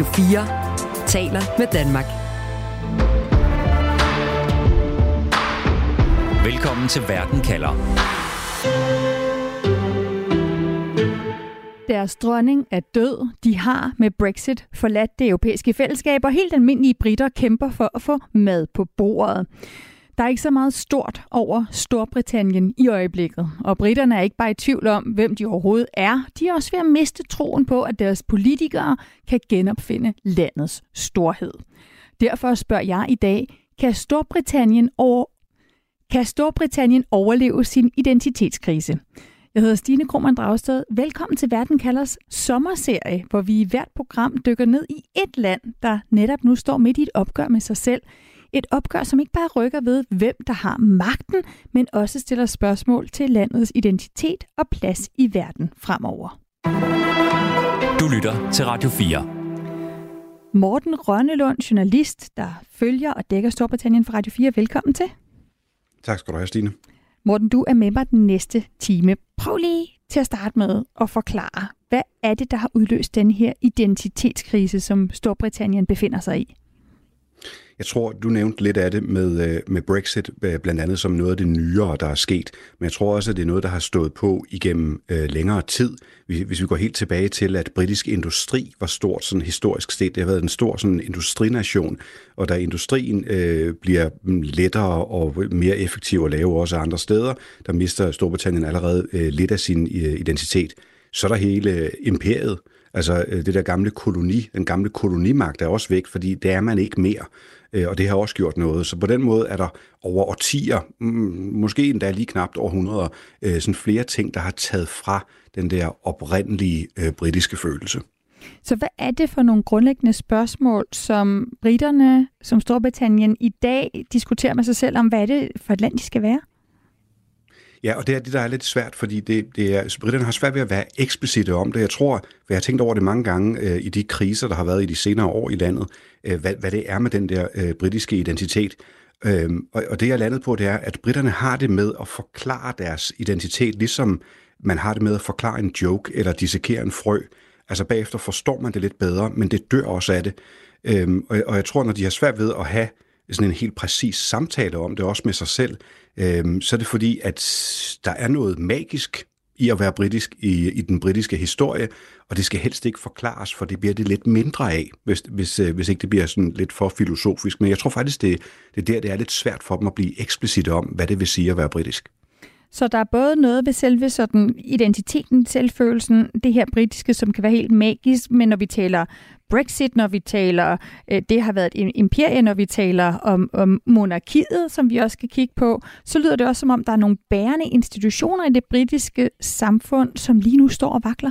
Radio 4 taler med Danmark. Velkommen til Verden kalder. Deres dronning er død. De har med Brexit forladt det europæiske fællesskab, og helt almindelige britter kæmper for at få mad på bordet. Der er ikke så meget stort over Storbritannien i øjeblikket, og britterne er ikke bare i tvivl om, hvem de overhovedet er. De er også ved at miste troen på, at deres politikere kan genopfinde landets storhed. Derfor spørger jeg i dag, kan Storbritannien, over... kan Storbritannien overleve sin identitetskrise? Jeg hedder Stine Krohmann Dragsted. Velkommen til Verden Kalders sommerserie, hvor vi i hvert program dykker ned i et land, der netop nu står midt i et opgør med sig selv. Et opgør, som ikke bare rykker ved, hvem der har magten, men også stiller spørgsmål til landets identitet og plads i verden fremover. Du lytter til Radio 4. Morten Rønnelund, journalist, der følger og dækker Storbritannien for Radio 4. Velkommen til. Tak skal du have, Stine. Morten, du er med mig den næste time. Prøv lige til at starte med at forklare, hvad er det, der har udløst den her identitetskrise, som Storbritannien befinder sig i? Jeg tror, du nævnte lidt af det med, øh, med Brexit, øh, blandt andet som noget af det nyere, der er sket. Men jeg tror også, at det er noget, der har stået på igennem øh, længere tid. Hvis vi går helt tilbage til, at britisk industri var stort sådan historisk set. Det har været en stor sådan industrination, og da industrien øh, bliver lettere og mere effektiv at lave også andre steder, der mister Storbritannien allerede øh, lidt af sin øh, identitet. Så er der hele øh, imperiet, Altså øh, det der gamle koloni, den gamle kolonimagt er også væk, fordi det er man ikke mere. Øh, og det har også gjort noget. Så på den måde er der over årtier, mm, måske endda lige knapt århundreder, øh, sådan flere ting, der har taget fra den der oprindelige britiske følelse. Så hvad er det for nogle grundlæggende spørgsmål, som britterne, som Storbritannien i dag diskuterer med sig selv om, hvad er det for et land, de skal være? Ja, og det er det, der er lidt svært, fordi det, det er, altså, britterne har svært ved at være eksplicite om det. Jeg tror, jeg har tænkt over det mange gange øh, i de kriser, der har været i de senere år i landet, øh, hvad, hvad det er med den der øh, britiske identitet. Øhm, og, og det, jeg landede landet på, det er, at britterne har det med at forklare deres identitet, ligesom man har det med at forklare en joke eller dissekere en frø. Altså bagefter forstår man det lidt bedre, men det dør også af det. Øhm, og, og jeg tror, når de har svært ved at have sådan en helt præcis samtale om det, også med sig selv, øh, så er det fordi, at der er noget magisk i at være britisk i, i den britiske historie, og det skal helst ikke forklares, for det bliver det lidt mindre af, hvis, hvis, øh, hvis ikke det bliver sådan lidt for filosofisk. Men jeg tror faktisk, det, det er der, det er lidt svært for dem at blive eksplicit om, hvad det vil sige at være britisk. Så der er både noget ved selve sådan identiteten, selvfølelsen, det her britiske, som kan være helt magisk, men når vi taler Brexit, når vi taler, øh, det har været et imperie, når vi taler om, om monarkiet, som vi også skal kigge på, så lyder det også som om, der er nogle bærende institutioner i det britiske samfund, som lige nu står og vakler.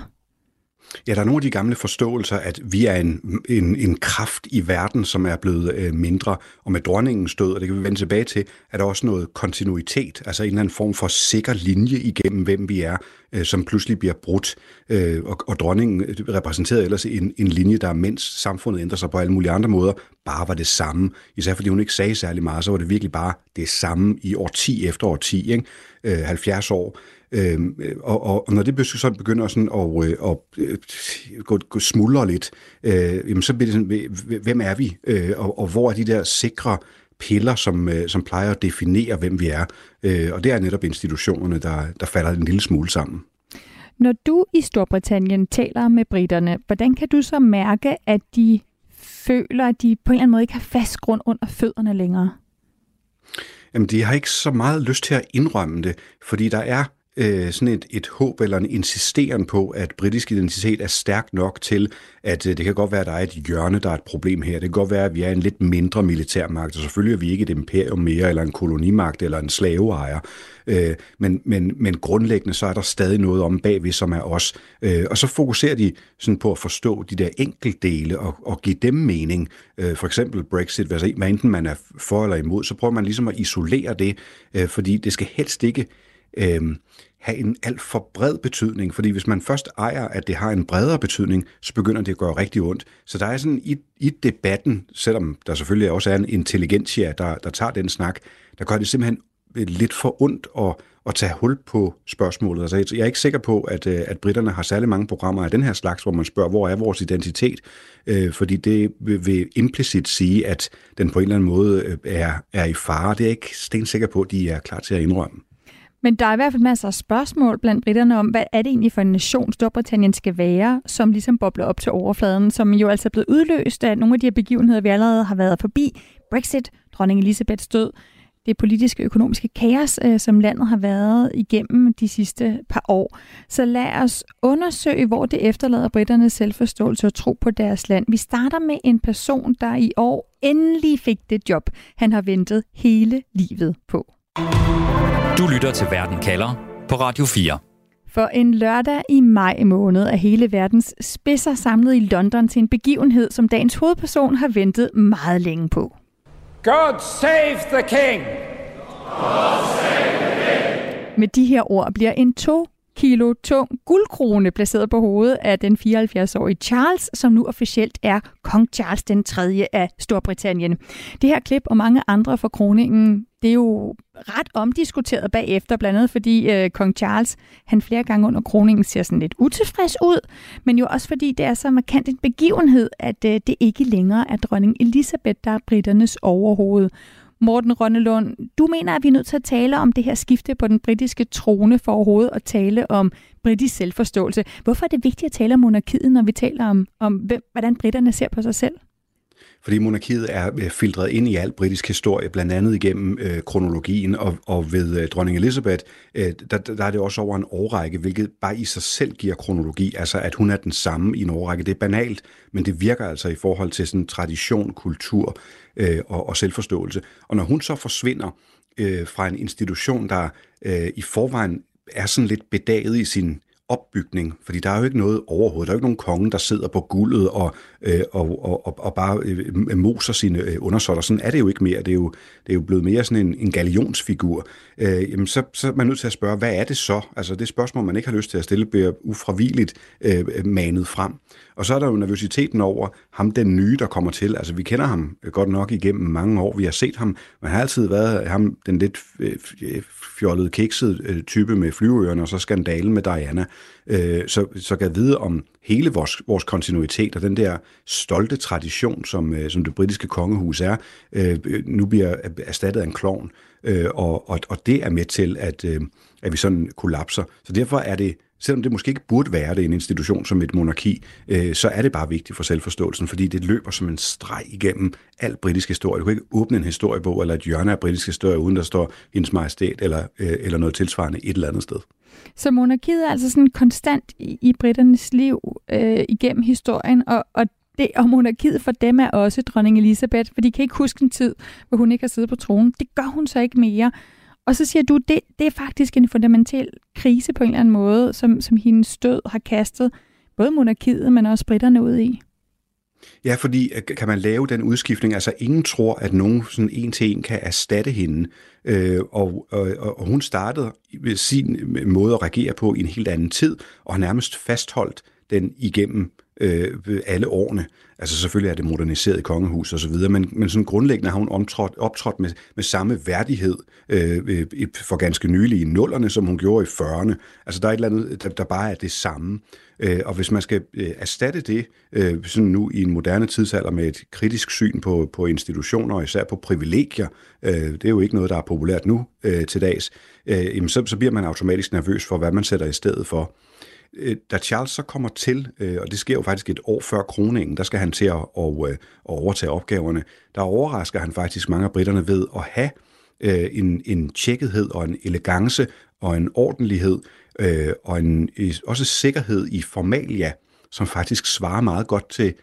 Ja, der er nogle af de gamle forståelser, at vi er en, en, en kraft i verden, som er blevet øh, mindre, og med dronningens død, og det kan vi vende tilbage til, er der også noget kontinuitet, altså en eller anden form for sikker linje igennem, hvem vi er, øh, som pludselig bliver brudt, øh, og, og dronningen øh, repræsenterede ellers en, en linje, der mens samfundet ændrer sig på alle mulige andre måder, bare var det samme. Især fordi hun ikke sagde særlig meget, så var det virkelig bare det samme i årti efter årti, ikke? Øh, 70 år. Øhm, og, og, og når det så begynder sådan at, øh, at, at gå, gå smuldre lidt, øh, jamen så bliver det sådan, hvem er vi, øh, og, og hvor er de der sikre piller, som, øh, som plejer at definere, hvem vi er. Øh, og det er netop institutionerne, der, der falder en lille smule sammen. Når du i Storbritannien taler med britterne, hvordan kan du så mærke, at de føler, at de på en eller anden måde ikke har fast grund under fødderne længere? Jamen, de har ikke så meget lyst til at indrømme det, fordi der er øh, sådan et, et håb eller en insisteren på, at britisk identitet er stærk nok til, at øh, det kan godt være, at der er et hjørne, der er et problem her. Det kan godt være, at vi er en lidt mindre militærmagt, og selvfølgelig er vi ikke et imperium mere, eller en kolonimagt, eller en slaveejer. Øh, men, men, men grundlæggende så er der stadig noget om bagved, som er os. Øh, og så fokuserer de sådan på at forstå de der enkeltdele og, og give dem mening. Øh, for eksempel Brexit, hvad enten man er for eller imod, så prøver man ligesom at isolere det, øh, fordi det skal helst ikke øh, have en alt for bred betydning, fordi hvis man først ejer, at det har en bredere betydning, så begynder det at gøre rigtig ondt. Så der er sådan i, i debatten, selvom der selvfølgelig også er en intelligentia, der, der tager den snak, der gør det simpelthen øh, lidt for ondt at, at tage hul på spørgsmålet. Altså, jeg er ikke sikker på, at, øh, at britterne har særlig mange programmer af den her slags, hvor man spørger, hvor er vores identitet? Øh, fordi det vil, vil implicit sige, at den på en eller anden måde øh, er, er i fare. Det er jeg ikke stensikker på, at de er klar til at indrømme. Men der er i hvert fald masser af spørgsmål blandt britterne om, hvad er det egentlig for en nation, Storbritannien skal være, som ligesom bobler op til overfladen, som jo altså er blevet udløst af nogle af de her begivenheder, vi allerede har været forbi. Brexit, dronning Elisabeths død, det politiske og økonomiske kaos, øh, som landet har været igennem de sidste par år. Så lad os undersøge, hvor det efterlader britternes selvforståelse og tro på deres land. Vi starter med en person, der i år endelig fik det job, han har ventet hele livet på. Du lytter til Verden kalder på Radio 4. For en lørdag i maj måned er hele verdens spidser samlet i London til en begivenhed, som dagens hovedperson har ventet meget længe på. God save the king! God save the king! Med de her ord bliver en to kilo tung guldkrone placeret på hovedet af den 74-årige Charles, som nu officielt er kong Charles den 3. af Storbritannien. Det her klip og mange andre fra kroningen, det er jo ret omdiskuteret bagefter, blandt andet fordi øh, kong Charles, han flere gange under kroningen ser sådan lidt utilfreds ud, men jo også fordi det er så markant en begivenhed, at øh, det ikke længere er dronning Elisabeth, der er britternes overhoved. Morten Rønnelund, du mener, at vi er nødt til at tale om det her skifte på den britiske trone for overhovedet at tale om britisk selvforståelse. Hvorfor er det vigtigt at tale om monarkiet, når vi taler om, om hvem, hvordan britterne ser på sig selv? Fordi monarkiet er øh, filtreret ind i al britisk historie, blandt andet igennem øh, kronologien, og, og ved øh, dronning Elizabeth, øh, der, der er det også over en årrække, hvilket bare i sig selv giver kronologi, altså at hun er den samme i en årrække. Det er banalt, men det virker altså i forhold til sådan tradition, kultur øh, og, og selvforståelse. Og når hun så forsvinder øh, fra en institution, der øh, i forvejen er sådan lidt bedaget i sin opbygning, fordi der er jo ikke noget overhovedet. Der er jo ikke nogen konge, der sidder på guldet og, øh, og, og, og bare øh, moser sine øh, undersåtter. Sådan er det jo ikke mere. Det er jo, det er jo blevet mere sådan en, en galionsfigur. Øh, jamen så, så er man nødt til at spørge, hvad er det så? Altså det spørgsmål, man ikke har lyst til at stille, bliver ufravilligt øh, øh, manet frem. Og så er der jo nervøsiteten over ham, den nye, der kommer til. Altså vi kender ham øh, godt nok igennem mange år. Vi har set ham. Man har altid været ham, den lidt øh, øh fjollede, kiksede øh, type med flyveørerne, og så skandalen med Diana. Øh, så, så kan jeg vide om hele vores, vores kontinuitet og den der stolte tradition, som, øh, som det britiske kongehus er, øh, nu bliver erstattet af en klovn. Øh, og, og, og det er med til, at, øh, at vi sådan kollapser. Så derfor er det selvom det måske ikke burde være det en institution som et monarki, øh, så er det bare vigtigt for selvforståelsen, fordi det løber som en streg igennem al britisk historie. Du kan ikke åbne en historiebog eller et hjørne af britisk historie, uden der står hendes majestæt eller, øh, eller noget tilsvarende et eller andet sted. Så monarkiet er altså sådan konstant i, i britternes liv øh, igennem historien, og, og det, og monarkiet for dem er også dronning Elisabeth, for de kan ikke huske en tid, hvor hun ikke har siddet på tronen. Det gør hun så ikke mere. Og så siger du, det, det er faktisk en fundamental krise på en eller anden måde, som, som hendes død har kastet både monarkiet, men også britterne ud i. Ja, fordi øh, kan man lave den udskiftning? Altså ingen tror, at nogen sådan en til en kan erstatte hende. Øh, og, og, og hun startede med sin øh, måde at reagere på i en helt anden tid, og har nærmest fastholdt den igennem øh, alle årene. Altså selvfølgelig er det moderniseret kongehus og så videre, men, men sådan grundlæggende har hun optrådt, optrådt med, med samme værdighed øh, øh for ganske nylig i nullerne, som hun gjorde i 40'erne. Altså der er et eller andet, der, der bare er det samme. Øh, og hvis man skal øh, erstatte det øh, sådan nu i en moderne tidsalder med et kritisk syn på, på institutioner og især på privilegier, øh, det er jo ikke noget, der er populært nu øh, til dags, øh, jamen så, så bliver man automatisk nervøs for, hvad man sætter i stedet for. Øh, da Charles så kommer til, øh, og det sker jo faktisk et år før kroningen, der skal han til at, at, øh, at overtage opgaverne, der overrasker han faktisk mange af britterne ved at have en, en tjekkethed og en elegance og en ordentlighed og en, også sikkerhed i formalia, som faktisk svarer meget godt til,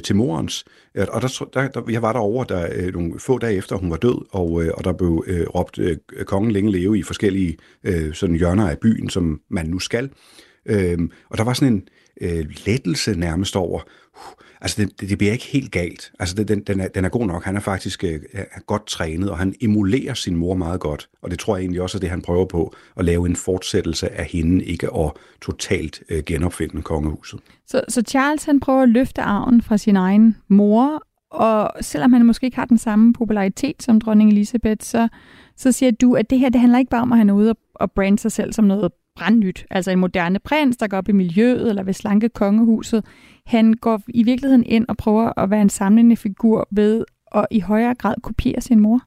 til morens. Og der, der, der, jeg var derovre der, nogle få dage efter, hun var død, og, og der blev øh, råbt øh, kongen længe leve i forskellige øh, sådan hjørner af byen, som man nu skal. Øhm, og der var sådan en øh, lettelse nærmest over, uh, altså det, det bliver ikke helt galt. Altså den, den, er, den er god nok. Han er faktisk øh, er godt trænet, og han emulerer sin mor meget godt. Og det tror jeg egentlig også er det, han prøver på, at lave en fortsættelse af hende, ikke at totalt øh, genopfinde kongehuset. Så, så Charles han prøver at løfte arven fra sin egen mor, og selvom han måske ikke har den samme popularitet som dronning Elisabeth, så så siger du, at det her det handler ikke bare om, at han er ude og brande sig selv som noget brandnyt, altså en moderne prins, der går op i miljøet eller vil slanke kongehuset. Han går i virkeligheden ind og prøver at være en samlende figur ved at i højere grad kopiere sin mor.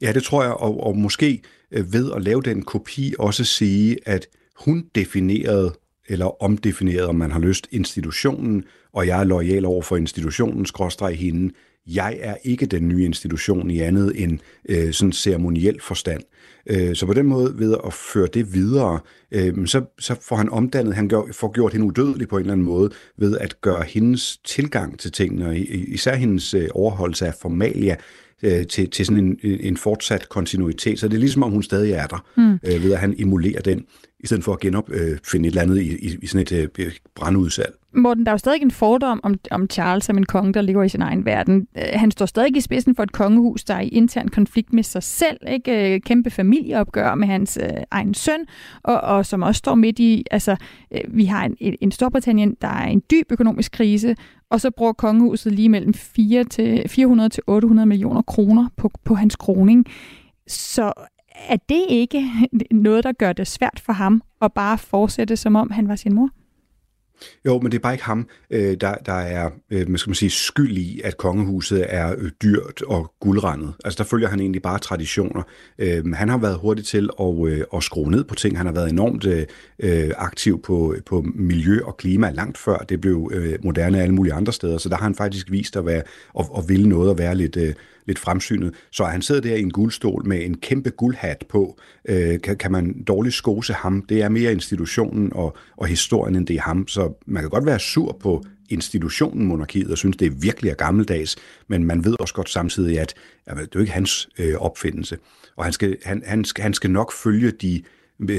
Ja, det tror jeg, og, og måske øh, ved at lave den kopi også sige, at hun definerede eller omdefinerede, om man har lyst, institutionen, og jeg er lojal over for institutionen, skråstreg hende. Jeg er ikke den nye institution i andet end øh, sådan ceremoniel forstand. Øh, så på den måde, ved at føre det videre, øh, så, så får han omdannet, han gør, får gjort hende udødelig på en eller anden måde, ved at gøre hendes tilgang til tingene, og især hendes øh, overholdelse af formalia, øh, til, til sådan en, en fortsat kontinuitet. Så det er ligesom, om hun stadig er der, mm. øh, ved at han emulerer den, i stedet for at genopfinde et eller andet i, i, i sådan et øh, brandudsalg. Morten, der er jo stadig en fordom om, om Charles som en konge, der lever i sin egen verden. Øh, han står stadig i spidsen for et kongehus, der er i intern konflikt med sig selv. Ikke? Kæmpe familieopgør med hans øh, egen søn, og, og som også står midt i, altså øh, vi har en, en Storbritannien, der er en dyb økonomisk krise, og så bruger kongehuset lige mellem 4 til 400 til 800 millioner kroner på, på hans kroning. Så er det ikke noget, der gør det svært for ham at bare fortsætte, som om han var sin mor? Jo, men det er bare ikke ham, øh, der, der er øh, man skal man sige, skyld i, at kongehuset er øh, dyrt og guldrendet. Altså der følger han egentlig bare traditioner. Han har været hurtig til at, at skrue ned på ting. Han har været enormt aktiv på, på miljø og klima langt før det blev moderne alle mulige andre steder. Så der har han faktisk vist at, være, at, at ville noget og være lidt lidt fremsynet. Så han sidder der i en guldstol med en kæmpe guldhat på, øh, kan, kan man dårligt skose ham. Det er mere institutionen og, og historien, end det er ham. Så man kan godt være sur på institutionen monarkiet og synes, det er virkelig er gammeldags, men man ved også godt samtidig, at ja, det er jo ikke hans øh, opfindelse. Og han skal, han, han, skal, han skal nok følge de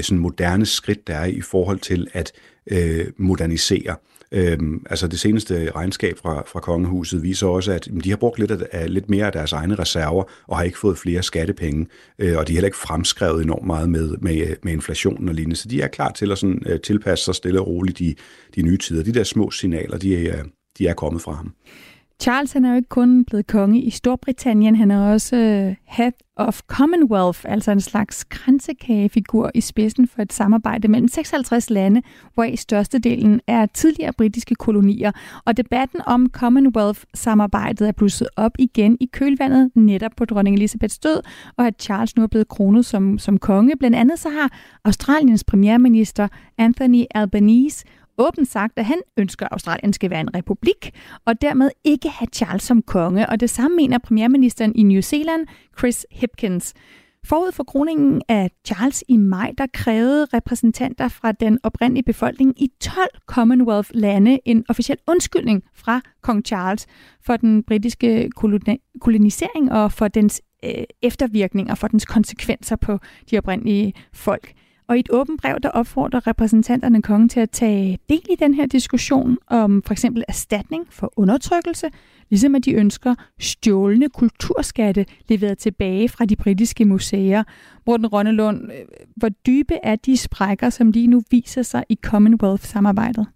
sådan moderne skridt, der er i forhold til at øh, modernisere. Øhm, altså det seneste regnskab fra, fra kongehuset viser også, at de har brugt lidt, af, lidt mere af deres egne reserver og har ikke fået flere skattepenge, øh, og de er heller ikke fremskrevet enormt meget med, med, med inflationen og lignende. Så de er klar til at sådan, øh, tilpasse sig stille og roligt de, de nye tider. De der små signaler, de er, de er kommet fra ham. Charles han er jo ikke kun blevet konge i Storbritannien, han er også øh, head of Commonwealth, altså en slags kransekagefigur i spidsen for et samarbejde mellem 56 lande, hvor i størstedelen er tidligere britiske kolonier. Og debatten om Commonwealth-samarbejdet er blusset op igen i kølvandet netop på dronning Elizabeths død, og at Charles nu er blevet kronet som, som konge. Blandt andet så har Australiens premierminister Anthony Albanese åbent sagt, at han ønsker, at Australien skal være en republik, og dermed ikke have Charles som konge. Og det samme mener premierministeren i New Zealand, Chris Hipkins. Forud for kroningen af Charles i maj, der krævede repræsentanter fra den oprindelige befolkning i 12 Commonwealth-lande en officiel undskyldning fra kong Charles for den britiske kolonisering og for dens øh, eftervirkninger, for dens konsekvenser på de oprindelige folk. Og i et åbent brev, der opfordrer repræsentanterne kongen til at tage del i den her diskussion om for eksempel erstatning for undertrykkelse, ligesom at de ønsker stjålne kulturskatte leveret tilbage fra de britiske museer. Morten Rønnelund, øh, hvor dybe er de sprækker, som lige nu viser sig i Commonwealth-samarbejdet?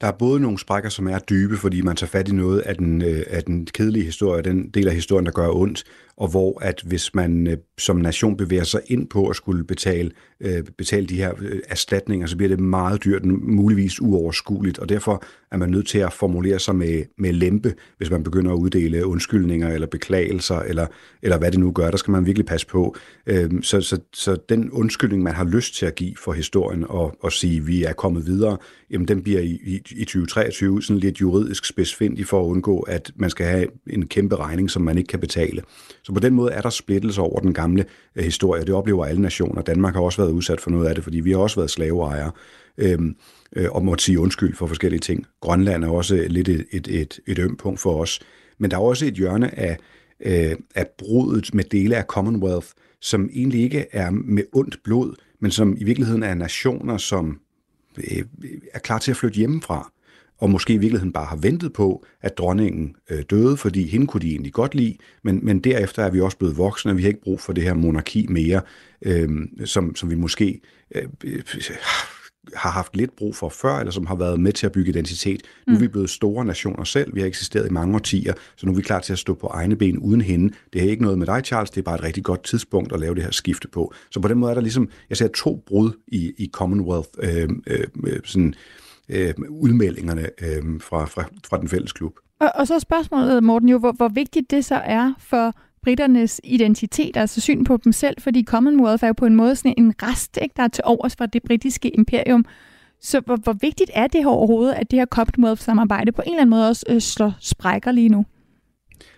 Der er både nogle sprækker, som er dybe, fordi man tager fat i noget af den, øh, af den kedelige historie, den del af historien, der gør ondt, og hvor at hvis man øh, som nation bevæger sig ind på at skulle betale, øh, betale de her øh, erstatninger, så bliver det meget dyrt, muligvis uoverskueligt, og derfor er man nødt til at formulere sig med, med lempe, hvis man begynder at uddele undskyldninger eller beklagelser, eller, eller hvad det nu gør, der skal man virkelig passe på. Øh, så, så, så den undskyldning, man har lyst til at give for historien og, og sige, vi er kommet videre, jamen den bliver i, i, i 2023 sådan lidt juridisk spidsfindig for at undgå, at man skal have en kæmpe regning, som man ikke kan betale. Så på den måde er der splittelse over den gamle øh, historie. Det oplever alle nationer. Danmark har også været udsat for noget af det, fordi vi har også været slaveejere Øhm, øh, og måtte sige undskyld for forskellige ting. Grønland er også lidt et, et, et, et øm punkt for os. Men der er også et hjørne af, øh, af brudet med dele af Commonwealth, som egentlig ikke er med ondt blod, men som i virkeligheden er nationer, som øh, er klar til at flytte hjemmefra og måske i virkeligheden bare har ventet på, at dronningen øh, døde, fordi hende kunne de egentlig godt lide, men, men derefter er vi også blevet voksne, og vi har ikke brug for det her monarki mere, øh, som, som vi måske øh, øh har haft lidt brug for før, eller som har været med til at bygge identitet. Nu er vi mm. blevet store nationer selv, vi har eksisteret i mange årtier, så nu er vi klar til at stå på egne ben uden hende. Det er ikke noget med dig, Charles, det er bare et rigtig godt tidspunkt at lave det her skifte på. Så på den måde er der ligesom, jeg ser to brud i, i Commonwealth, øh, øh, sådan, øh, udmeldingerne øh, fra, fra, fra den fælles klub. Og, og så spørgsmålet, Morten, jo, hvor, hvor vigtigt det så er for britternes identitet, altså syn på dem selv, fordi Commonwealth er jo på en måde sådan en rest, ikke, der er til overs for det britiske imperium. Så hvor, hvor vigtigt er det her overhovedet, at det her Commonwealth-samarbejde på en eller anden måde også øh, slår sprækker lige nu?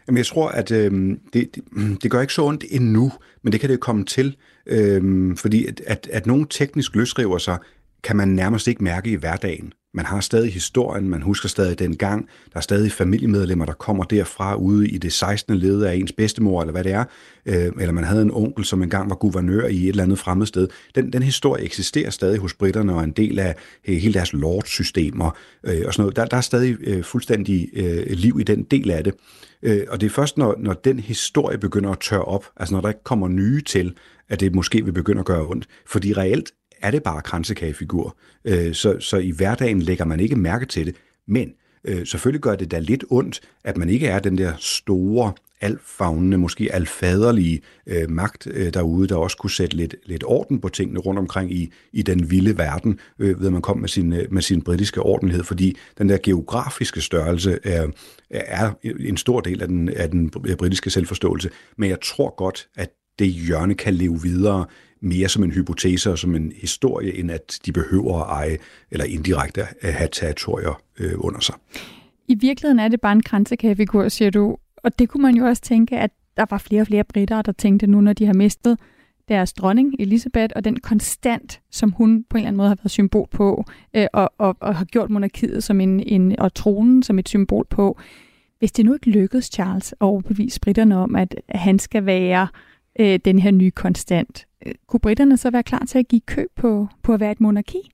Jamen, jeg tror, at øh, det, det, det gør ikke så ondt endnu, men det kan det komme til, øh, fordi at, at, at nogen teknisk løsriver sig, kan man nærmest ikke mærke i hverdagen. Man har stadig historien, man husker stadig den gang. Der er stadig familiemedlemmer, der kommer derfra ude i det 16. led af ens bedstemor, eller hvad det er. Øh, eller man havde en onkel, som engang var guvernør i et eller andet fremmed sted. Den, den historie eksisterer stadig hos britterne, og er en del af øh, hele deres lordsystemer øh, og sådan noget. Der, der er stadig øh, fuldstændig øh, liv i den del af det. Øh, og det er først, når, når den historie begynder at tørre op, altså når der ikke kommer nye til, at det måske vil begynde at gøre ondt. Fordi reelt er det bare kransekagefigur. Øh, så, så i hverdagen lægger man ikke mærke til det. Men øh, selvfølgelig gør det da lidt ondt, at man ikke er den der store, alfagnende, måske alfaderlige øh, magt øh, derude, der også kunne sætte lidt, lidt orden på tingene rundt omkring i, i den vilde verden, øh, ved at man kom med sin, øh, med sin britiske ordenhed, fordi den der geografiske størrelse er, er en stor del af den, af den britiske selvforståelse. Men jeg tror godt, at det hjørne kan leve videre mere som en hypotese og som en historie, end at de behøver at eje eller indirekte at have territorier øh, under sig. I virkeligheden er det bare en kransekagefigur, siger du. Og det kunne man jo også tænke, at der var flere og flere britter, der tænkte nu, når de har mistet deres dronning, Elisabeth, og den konstant, som hun på en eller anden måde har været symbol på, øh, og, og, og har gjort monarkiet som en, en, og tronen som et symbol på. Hvis det nu ikke lykkedes Charles at overbevise britterne om, at han skal være øh, Øh, den her nye konstant, øh, kunne britterne så være klar til at give køb på, på at være et monarki?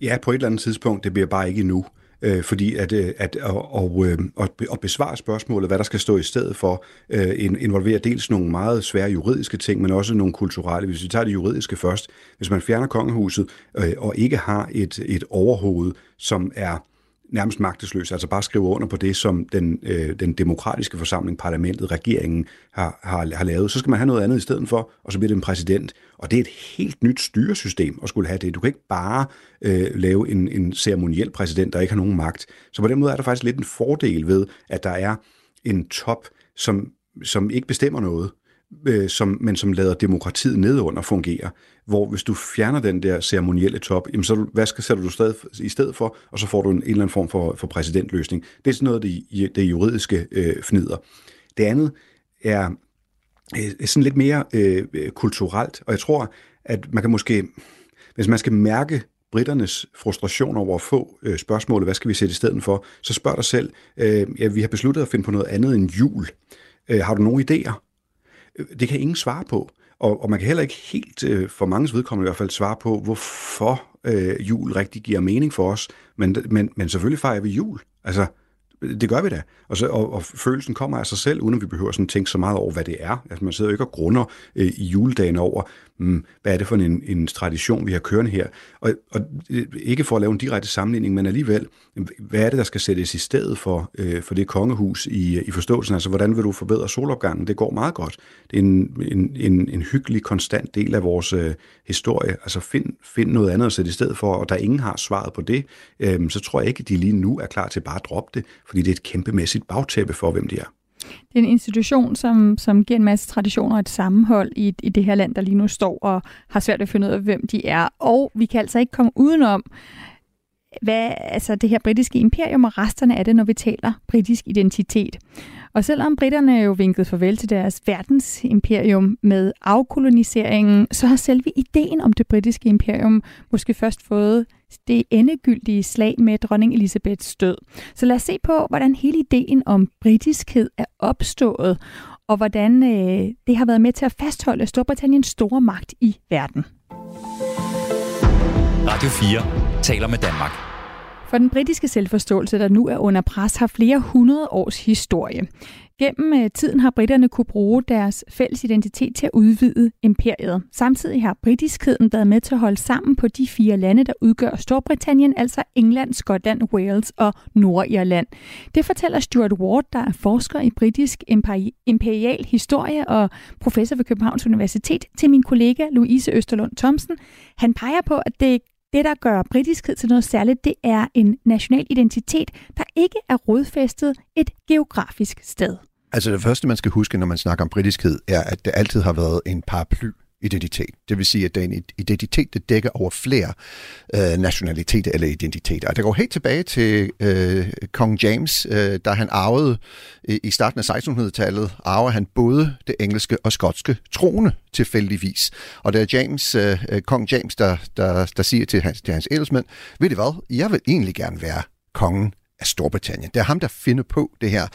Ja, på et eller andet tidspunkt. Det bliver bare ikke endnu. Øh, fordi at, øh, at, at, at, at, at besvare spørgsmålet, hvad der skal stå i stedet for, øh, involverer dels nogle meget svære juridiske ting, men også nogle kulturelle. Hvis vi tager det juridiske først, hvis man fjerner kongehuset øh, og ikke har et, et overhoved, som er nærmest magtesløs, altså bare skrive under på det, som den, øh, den demokratiske forsamling, parlamentet, regeringen har, har, har lavet. Så skal man have noget andet i stedet for, og så bliver det en præsident. Og det er et helt nyt styresystem at skulle have det. Du kan ikke bare øh, lave en, en ceremoniel præsident, der ikke har nogen magt. Så på den måde er der faktisk lidt en fordel ved, at der er en top, som, som ikke bestemmer noget, øh, som, men som lader demokratiet nedunder fungere. Hvor hvis du fjerner den der ceremonielle top, jamen så hvad skal, sætter du stadig, i stedet for, og så får du en, en eller anden form for, for præsidentløsning. Det er sådan noget det, det juridiske øh, fnider. Det andet er øh, sådan lidt mere øh, kulturelt, og jeg tror, at man kan måske, hvis man skal mærke britternes frustration over at få øh, spørgsmålet, hvad skal vi sætte i stedet for, så spørg dig selv, øh, ja, vi har besluttet at finde på noget andet end jul. Øh, har du nogle idéer? Det kan ingen svare på. Og, og man kan heller ikke helt, øh, for mange vedkommende i hvert fald, svare på, hvorfor øh, jul rigtig giver mening for os. Men, men, men selvfølgelig fejrer vi jul. Altså, det gør vi da. Og, så, og, og følelsen kommer af sig selv, uden at vi behøver sådan tænke så meget over, hvad det er. Altså, man sidder jo ikke og grunder øh, i juledagen over, mm, hvad er det for en, en tradition, vi har kørende her. Og, og øh, ikke for at lave en direkte sammenligning, men alligevel, hvad er det, der skal sættes i stedet for, øh, for det kongehus i, i forståelsen? Altså, hvordan vil du forbedre solopgangen? Det går meget godt. Det er en, en, en, en hyggelig, konstant del af vores øh, historie. Altså, find, find noget andet at sætte i stedet for, og der ingen har svaret på det, øh, så tror jeg ikke, at de lige nu er klar til bare at droppe det, fordi det er et kæmpemæssigt bagtæppe for, hvem de er. Det er en institution, som, som giver en masse traditioner og et sammenhold i, i det her land, der lige nu står og har svært at finde ud af, hvem de er. Og vi kan altså ikke komme udenom, hvad altså det her britiske imperium og resterne af det, når vi taler britisk identitet. Og selvom britterne jo vinkede farvel til deres verdensimperium med afkoloniseringen, så har selve ideen om det britiske imperium måske først fået det endegyldige slag med dronning Elisabeths død. Så lad os se på, hvordan hele ideen om britiskhed er opstået, og hvordan øh, det har været med til at fastholde Storbritanniens store magt i verden. Radio 4 taler med Danmark. For den britiske selvforståelse, der nu er under pres, har flere hundrede års historie. Gennem øh, tiden har britterne kunne bruge deres fælles identitet til at udvide imperiet. Samtidig har britiskheden været med til at holde sammen på de fire lande, der udgør Storbritannien, altså England, Skotland, Wales og Nordirland. Det fortæller Stuart Ward, der er forsker i britisk imperial historie og professor ved Københavns Universitet, til min kollega Louise Østerlund Thomsen. Han peger på, at det det, der gør britiskhed til noget særligt, det er en national identitet, der ikke er rodfæstet et geografisk sted. Altså det første, man skal huske, når man snakker om britiskhed, er, at det altid har været en paraply identitet. Det vil sige, at det er en identitet, der dækker over flere øh, nationaliteter eller identiteter. Og det går helt tilbage til øh, kong James, øh, da han arvede øh, i starten af 1600-tallet, arver han både det engelske og skotske trone tilfældigvis. Og det er James, øh, øh kong James, der, der, der siger til hans, til hans edelsmænd, ved I hvad, jeg vil egentlig gerne være kongen af Storbritannien. Det er ham, der finder på det her,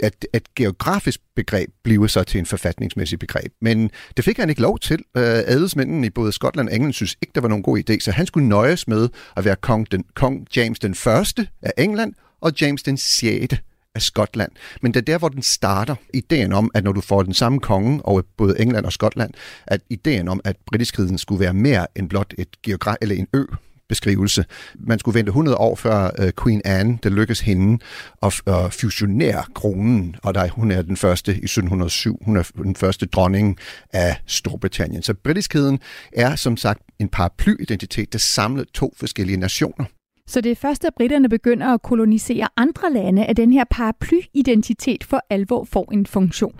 at at geografisk begreb bliver så til en forfatningsmæssig begreb. Men det fik han ikke lov til. Øh, adelsmændene i både Skotland og England synes ikke, der var nogen god idé, så han skulle nøjes med at være kong, den, kong James den første af England og James den 6 af Skotland. Men det er der, hvor den starter. Ideen om, at når du får den samme konge over både England og Skotland, at ideen om, at britiskheden skulle være mere end blot et geograf eller en ø, beskrivelse. Man skulle vente 100 år før uh, Queen Anne, det lykkedes hende at, at fusionere kronen, og der, hun er den første i 1707, hun er den første dronning af Storbritannien. Så britiskheden er som sagt en paraplyidentitet, der samler to forskellige nationer. Så det er først, at britterne begynder at kolonisere andre lande, at den her paraplyidentitet for alvor får en funktion.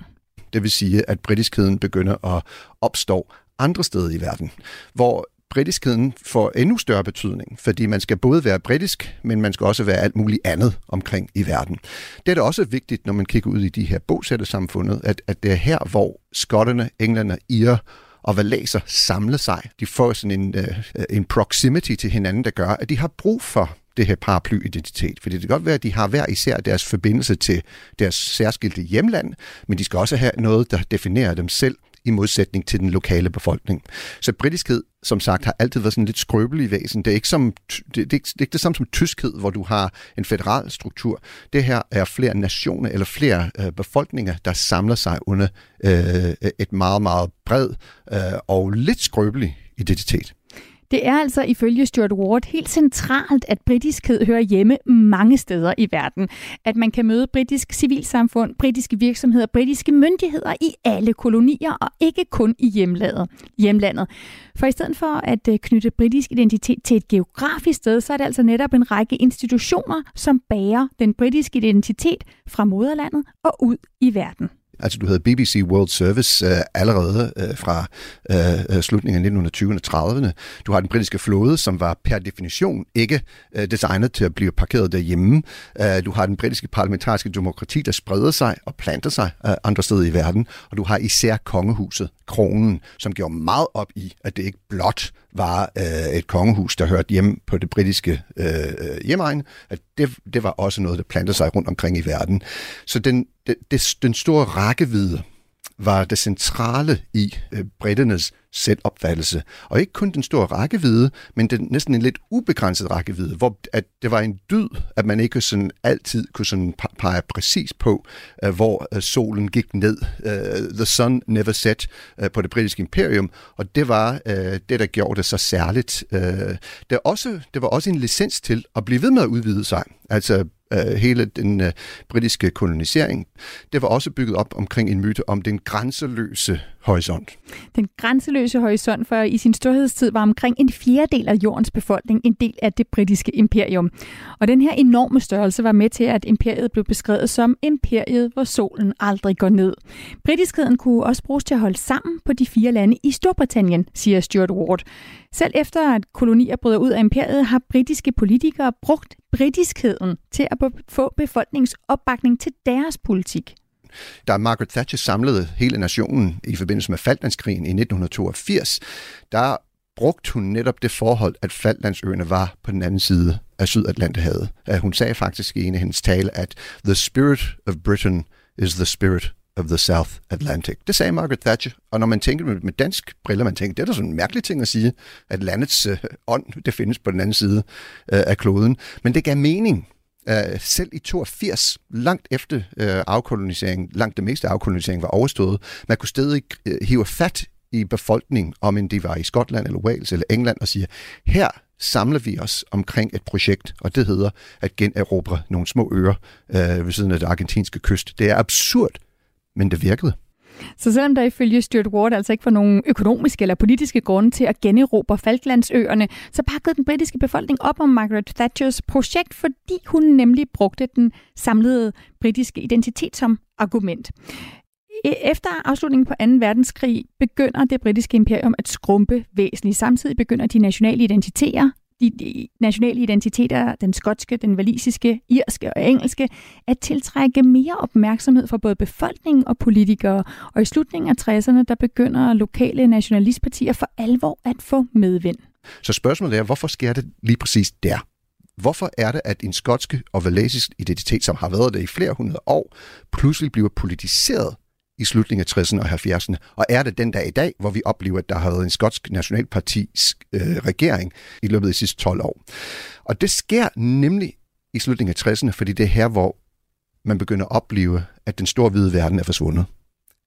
Det vil sige, at britiskheden begynder at opstå andre steder i verden, hvor britiskheden får endnu større betydning, fordi man skal både være britisk, men man skal også være alt muligt andet omkring i verden. Det er da også vigtigt, når man kigger ud i de her bosættersamfundet, at, at det er her, hvor skotterne, englænder, irer og valaser samler sig. De får sådan en, uh, en proximity til hinanden, der gør, at de har brug for det her paraplyidentitet. Fordi det kan godt være, at de har hver især deres forbindelse til deres særskilte hjemland, men de skal også have noget, der definerer dem selv i modsætning til den lokale befolkning. Så britiskhed, som sagt, har altid været sådan lidt skrøbelig væsen. Det er ikke, som, det, det, det er ikke det samme som tyskhed, hvor du har en federal struktur. Det her er flere nationer eller flere øh, befolkninger, der samler sig under øh, et meget, meget bred øh, og lidt skrøbelig identitet. Det er altså ifølge Stuart Ward helt centralt, at britiskhed hører hjemme mange steder i verden. At man kan møde britisk civilsamfund, britiske virksomheder, britiske myndigheder i alle kolonier og ikke kun i hjemlandet. hjemlandet. For i stedet for at øh, knytte britisk identitet til et geografisk sted, så er det altså netop en række institutioner, som bærer den britiske identitet fra moderlandet og ud i verden. Altså du havde BBC World Service øh, allerede øh, fra øh, øh slutningen af 1920'erne og 30'erne. Du har den britiske flåde, som var per definition ikke øh, designet til at blive parkeret derhjemme. Øh, du har den britiske parlamentariske demokrati, der spreder sig og planter sig øh, andre steder i verden. Og du har især kongehuset, kronen, som gjorde meget op i, at det ikke blot var øh, et kongehus, der hørte hjemme på det britiske øh, øh hjemmeegn, at det, det var også noget, der plantede sig rundt omkring i verden. Så den, det, det, den store rækkevidde var det centrale i øh, britternes selvopfattelse. Og ikke kun den store rækkevidde, men den næsten en lidt ubegrænset rækkevidde, hvor at det var en dyd, at man ikke sådan altid kunne sådan pege præcis på, øh, hvor øh, solen gik ned. Øh, the sun never set på det britiske imperium, og det var det, der gjorde det så særligt. Uh, det, også, det var også en licens til at blive ved med at udvide sig. Altså øh, hele den øh, britiske kolonisering. Det var også bygget op omkring en myte om den grænseløse horisont. Den grænseløse horisont, for i sin storhedstid var omkring en fjerdedel af jordens befolkning en del af det britiske imperium. Og den her enorme størrelse var med til, at imperiet blev beskrevet som imperiet, hvor solen aldrig går ned. Britiskheden kunne også bruges til at holde sammen på de fire lande i Storbritannien, siger Stuart Ward. Selv efter at kolonier bryder ud af imperiet, har britiske politikere brugt britiskheden til at få befolkningens opbakning til deres politik. Da Margaret Thatcher samlede hele nationen i forbindelse med Falklandskrigen i 1982, der brugte hun netop det forhold, at Falklandsøerne var på den anden side af Sydatlanterhavet. Øh, hun sagde faktisk i en af hendes tale, at the spirit of Britain is the spirit of the South Atlantic. Det sagde Margaret Thatcher, og når man tænker med, med dansk briller, man tænker, det er da sådan en mærkelig ting at sige, at landets øh, ånd, det findes på den anden side øh, af kloden. Men det gav mening, Uh, selv i 82, langt efter uh, afkolonisering, langt det meste afkolonisering var overstået, man kunne stadig uh, hive fat i befolkningen, om end de var i Skotland eller Wales eller England, og sige, her samler vi os omkring et projekt, og det hedder at generobre nogle små øer øh, ved siden af den argentinske kyst. Det er absurd, men det virkede. Så selvom der ifølge Stuart Ward altså ikke var nogen økonomiske eller politiske grunde til at generobre Falklandsøerne, så bakkede den britiske befolkning op om Margaret Thatchers projekt, fordi hun nemlig brugte den samlede britiske identitet som argument. E, efter afslutningen på 2. verdenskrig begynder det britiske imperium at skrumpe væsentligt. Samtidig begynder de nationale identiteter de nationale identiteter, den skotske, den valisiske, irske og engelske, at tiltrække mere opmærksomhed fra både befolkningen og politikere. Og i slutningen af 60'erne, der begynder lokale nationalistpartier for alvor at få medvind. Så spørgsmålet er, hvorfor sker det lige præcis der? Hvorfor er det, at en skotske og valisisk identitet, som har været der i flere hundrede år, pludselig bliver politiseret i slutningen af 60'erne og 70'erne, og er det den dag i dag, hvor vi oplever, at der har været en skotsk nationalpartis øh, regering i løbet af de sidste 12 år. Og det sker nemlig i slutningen af 60'erne, fordi det er her, hvor man begynder at opleve, at den store hvide verden er forsvundet.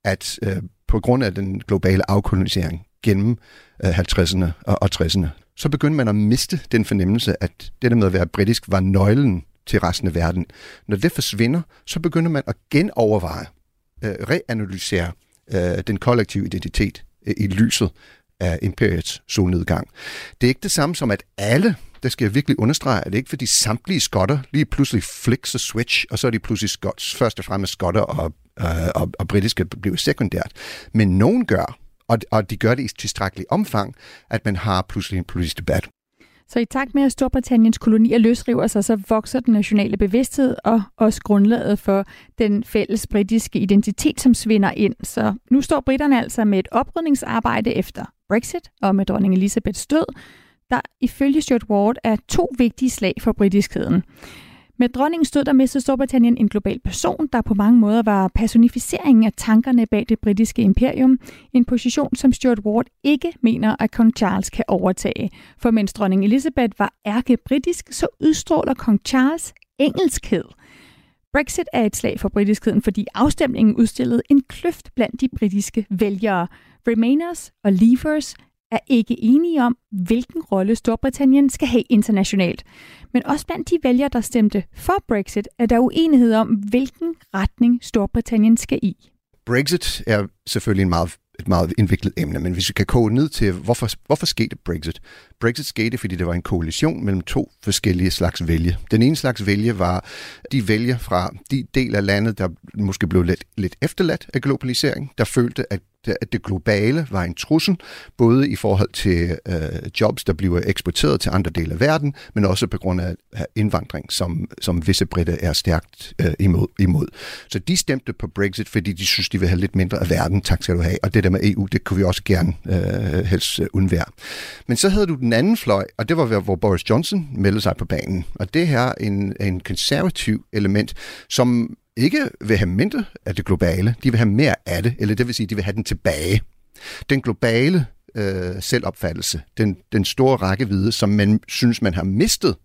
At øh, på grund af den globale afkolonisering gennem øh, 50'erne og, og 60'erne, så begynder man at miste den fornemmelse, at det der med at være britisk var nøglen til resten af verden. Når det forsvinder, så begynder man at genoverveje, øh, reanalysere øh, den kollektive identitet øh, i lyset af imperiets solnedgang. Det er ikke det samme som, at alle, det skal jeg virkelig understrege, at det ikke fordi samtlige skotter lige pludselig flicks og switch, og så er de pludselig skots, først og fremmest skotter og, øh, og, og britiske bliver sekundært. Men nogen gør, og, og de gør det i tilstrækkeligt omfang, at man har pludselig en politisk debat. Så i takt med, at Storbritanniens kolonier løsriver sig, så vokser den nationale bevidsthed og også grundlaget for den fælles britiske identitet, som svinder ind. Så nu står britterne altså med et oprydningsarbejde efter Brexit og med dronning Elisabeths død, der ifølge Stuart Ward er to vigtige slag for britiskheden. Med dronningen stod der mistede Storbritannien en global person, der på mange måder var personificeringen af tankerne bag det britiske imperium. En position, som Stuart Ward ikke mener, at kong Charles kan overtage. For mens dronning Elizabeth var ærke-britisk, så udstråler kong Charles engelskhed. Brexit er et slag for britiskheden, fordi afstemningen udstillede en kløft blandt de britiske vælgere. Remainers og Leavers er ikke enige om, hvilken rolle Storbritannien skal have internationalt. Men også blandt de vælgere, der stemte for Brexit, er der uenighed om, hvilken retning Storbritannien skal i. Brexit er selvfølgelig en meget et meget indviklet emne, men hvis vi kan koge ned til, hvorfor, hvorfor skete Brexit? Brexit skete, fordi det var en koalition mellem to forskellige slags vælge. Den ene slags vælge var de vælge fra de del af landet, der måske blev lidt, lidt efterladt af globalisering, der følte, at at det globale var en trussel, både i forhold til øh, jobs, der bliver eksporteret til andre dele af verden, men også på grund af indvandring, som, som visse britter er stærkt øh, imod, imod. Så de stemte på Brexit, fordi de synes, de vil have lidt mindre af verden. Tak skal du have. Og det der med EU, det kunne vi også gerne øh, helst øh, undvære. Men så havde du den anden fløj, og det var, hvor Boris Johnson meldte sig på banen. Og det her er en, en konservativ element, som ikke vil have mindre af det globale, de vil have mere af det, eller det vil sige, de vil have den tilbage. Den globale øh, selvopfattelse, den, den store rækkevidde, som man synes, man har mistet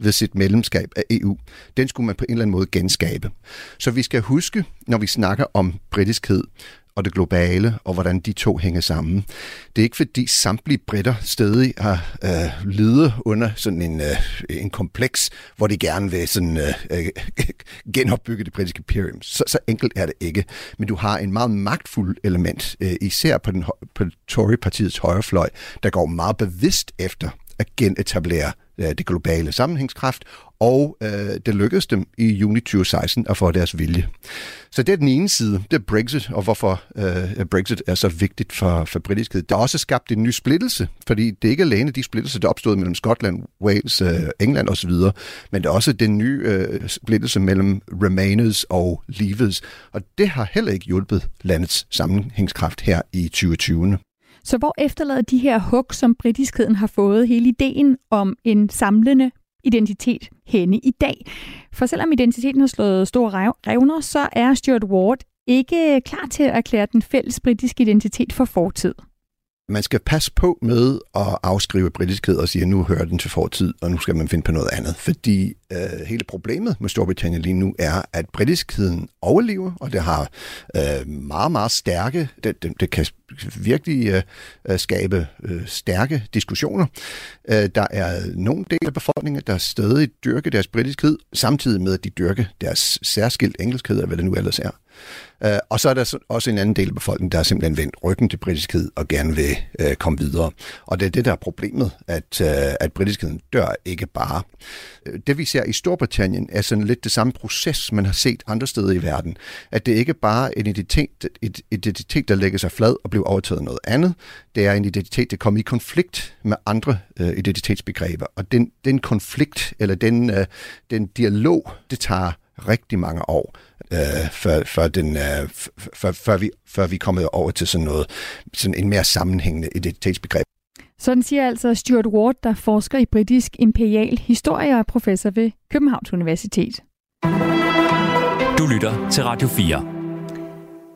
ved sit medlemskab af EU, den skulle man på en eller anden måde genskabe. Så vi skal huske, når vi snakker om britiskhed, og det globale, og hvordan de to hænger sammen. Det er ikke fordi samtlige britter stadig har øh, lidet under sådan en, øh, en kompleks, hvor de gerne vil sådan, øh, øh, genopbygge det britiske imperium. Så, så enkelt er det ikke. Men du har en meget magtfuld element, øh, især på, den, på Tory-partiets højrefløj, der går meget bevidst efter at genetablere Øh, det globale sammenhængskraft, og øh, det lykkedes dem i juni 2016 at få deres vilje. Så det er den ene side, det er Brexit, og hvorfor øh, Brexit er så vigtigt for, for britiskhed. Der er også skabt en ny splittelse, fordi det er ikke alene de splittelser, der opstod mellem Skotland, Wales, øh, England osv., men det er også den nye øh, splittelse mellem Remainers og Leavers, og det har heller ikke hjulpet landets sammenhængskraft her i 2020. Så hvor efterlader de her hug, som britiskheden har fået, hele ideen om en samlende identitet henne i dag? For selvom identiteten har slået store revner, så er Stuart Ward ikke klar til at erklære den fælles britiske identitet for fortid man skal passe på med at afskrive britiskhed og sige, at nu hører den til fortid, og nu skal man finde på noget andet. Fordi øh, hele problemet med Storbritannien lige nu er, at britiskheden overlever, og det har øh, meget, meget stærke, det, det, det kan virkelig øh, skabe øh, stærke diskussioner. Øh, der er nogle dele af befolkningen, der stadig dyrker deres britiskhed, samtidig med at de dyrker deres særskilt engelskhed, eller hvad det nu ellers er. Øh, og så er der også en anden del af befolkningen, der er simpelthen vendt ryggen til britiskhed og gerne vil øh, komme videre. Og det er det, der er problemet, at, øh, at britiskheden dør ikke bare. Øh, det vi ser i Storbritannien er sådan lidt det samme proces, man har set andre steder i verden. At det ikke bare er en identitet, et identitet, der lægger sig flad og bliver overtaget noget andet. Det er en identitet, der kommer i konflikt med andre identitetsbegreber. Og den, den konflikt, eller den, den dialog, det tager rigtig mange år øh, før, før, den, øh, før, før, vi, før vi er kommet over til sådan noget, sådan en mere sammenhængende identitetsbegreb. Sådan siger altså Stuart Ward, der forsker i britisk imperial historie og er professor ved Københavns Universitet. Du lytter til Radio 4.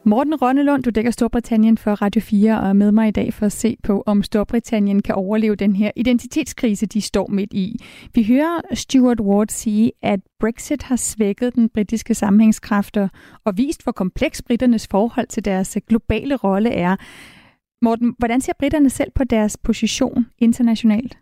Morten Rønnelund, du dækker Storbritannien for Radio 4 og er med mig i dag for at se på, om Storbritannien kan overleve den her identitetskrise, de står midt i. Vi hører Stuart Ward sige, at Brexit har svækket den britiske sammenhængskræfter og vist, hvor kompleks britternes forhold til deres globale rolle er. Morten, hvordan ser britterne selv på deres position internationalt?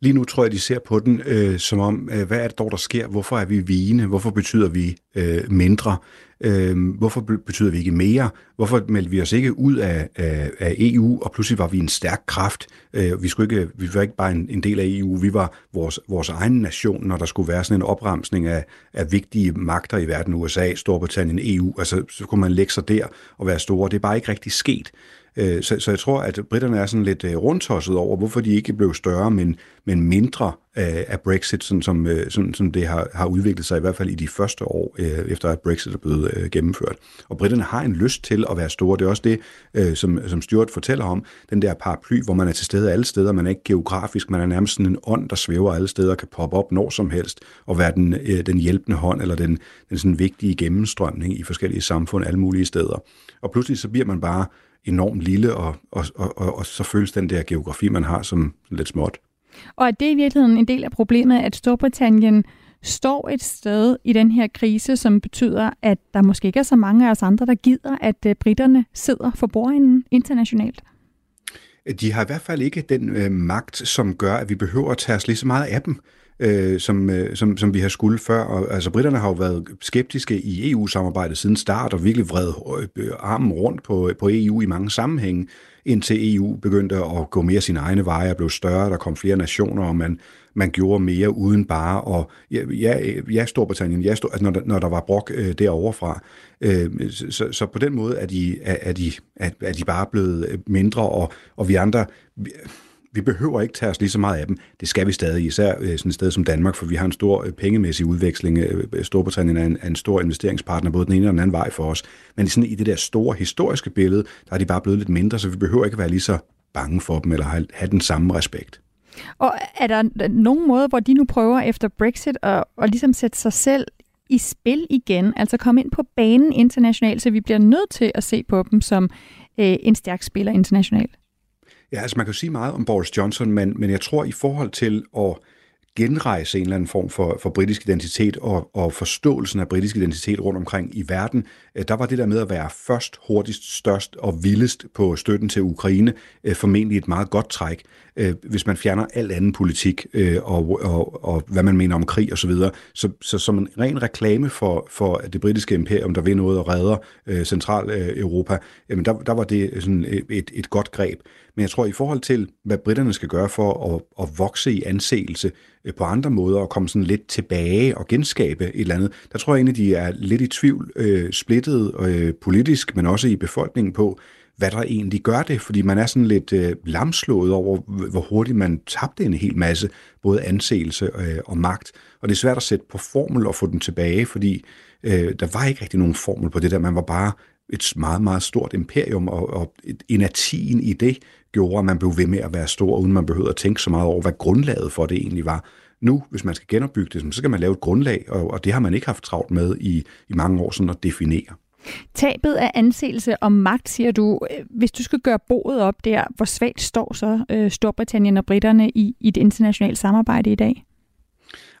Lige nu tror jeg, de ser på den øh, som om, øh, hvad er det dog, der sker? Hvorfor er vi vigende? Hvorfor betyder vi øh, mindre? Øh, hvorfor betyder vi ikke mere? Hvorfor meldte vi os ikke ud af, af, af EU, og pludselig var vi en stærk kraft? Øh, vi, skulle ikke, vi var ikke bare en, en del af EU, vi var vores, vores egen nation, når der skulle være sådan en opremsning af, af vigtige magter i verden, USA, Storbritannien, EU. Altså, så kunne man lægge sig der og være store. Det er bare ikke rigtig sket. Øh, så, så jeg tror, at britterne er sådan lidt øh, rundtosset over, hvorfor de ikke blev større, men, men mindre af, Brexit, sådan som, øh, sådan, som det har, har udviklet sig, i hvert fald i de første år, øh, efter at Brexit er blevet gennemført. Og britterne har en lyst til at være store. Det er også det, som, som Stuart fortæller om, den der paraply, hvor man er til stede alle steder, man er ikke geografisk, man er nærmest sådan en ånd, der svæver alle steder og kan poppe op når som helst, og være den, den hjælpende hånd, eller den, den sådan vigtige gennemstrømning i forskellige samfund, alle mulige steder. Og pludselig så bliver man bare enormt lille, og, og, og, og, så føles den der geografi, man har, som lidt småt. Og er det i virkeligheden en del af problemet, at Storbritannien står et sted i den her krise, som betyder, at der måske ikke er så mange af os andre, der gider, at øh, britterne sidder for bordenden internationalt? De har i hvert fald ikke den øh, magt, som gør, at vi behøver at tage os lige så meget af dem øh, som, øh, som, som vi har skulle før. Og, altså, britterne har jo været skeptiske i EU-samarbejdet siden start, og virkelig vred øh, armen rundt på, på EU i mange sammenhænge, indtil EU begyndte at gå mere sine egne veje og blev større, der kom flere nationer, og man, man gjorde mere uden bare og ja, ja, ja Storbritannien, ja, Stor, altså når, der, når der var brok øh, derovre fra. Øh, så, så på den måde er de, er, er, de, er, er de bare blevet mindre, og, og vi andre... Vi, vi behøver ikke tage os lige så meget af dem. Det skal vi stadig, især øh, sådan et sted som Danmark, for vi har en stor øh, pengemæssig udveksling. Øh, Storbritannien er en, er en stor investeringspartner, både den ene og den anden vej for os. Men sådan i det der store historiske billede, der er de bare blevet lidt mindre, så vi behøver ikke være lige så bange for dem, eller have, have den samme respekt. Og er der nogen måde, hvor de nu prøver efter Brexit at, at ligesom sætte sig selv i spil igen, altså komme ind på banen internationalt, så vi bliver nødt til at se på dem som øh, en stærk spiller internationalt? Ja, altså man kan jo sige meget om Boris Johnson, men, men jeg tror i forhold til at genrejse en eller anden form for, for britisk identitet og, og forståelsen af britisk identitet rundt omkring i verden, øh, der var det der med at være først, hurtigst, størst og vildest på støtten til Ukraine øh, formentlig et meget godt træk. Øh, hvis man fjerner al anden politik øh, og, og, og hvad man mener om krig osv., så, videre, så, så som en ren reklame for, for det britiske imperium, der vil noget og redder øh, central Europa, jamen der, der var det sådan et, et godt greb. Men jeg tror, i forhold til, hvad britterne skal gøre for at, at vokse i anseelse øh, på andre måder og komme sådan lidt tilbage og genskabe et eller andet, der tror jeg egentlig, de er lidt i tvivl, øh, splittet øh, politisk, men også i befolkningen på, hvad der egentlig gør det, fordi man er sådan lidt øh, lamslået over, hvor hurtigt man tabte en hel masse, både anseelse øh, og magt. Og det er svært at sætte på formel og få den tilbage, fordi øh, der var ikke rigtig nogen formel på det der. Man var bare et meget, meget stort imperium, og, og inertien i det gjorde, at man blev ved med at være stor, uden man behøvede at tænke så meget over, hvad grundlaget for det egentlig var. Nu, hvis man skal genopbygge det, så skal man lave et grundlag, og, og det har man ikke haft travlt med i, i mange år sådan at definere. Tabet af anseelse og magt, siger du. Hvis du skal gøre boet op der, hvor svagt står så øh, Storbritannien og britterne i, i det internationale samarbejde i dag?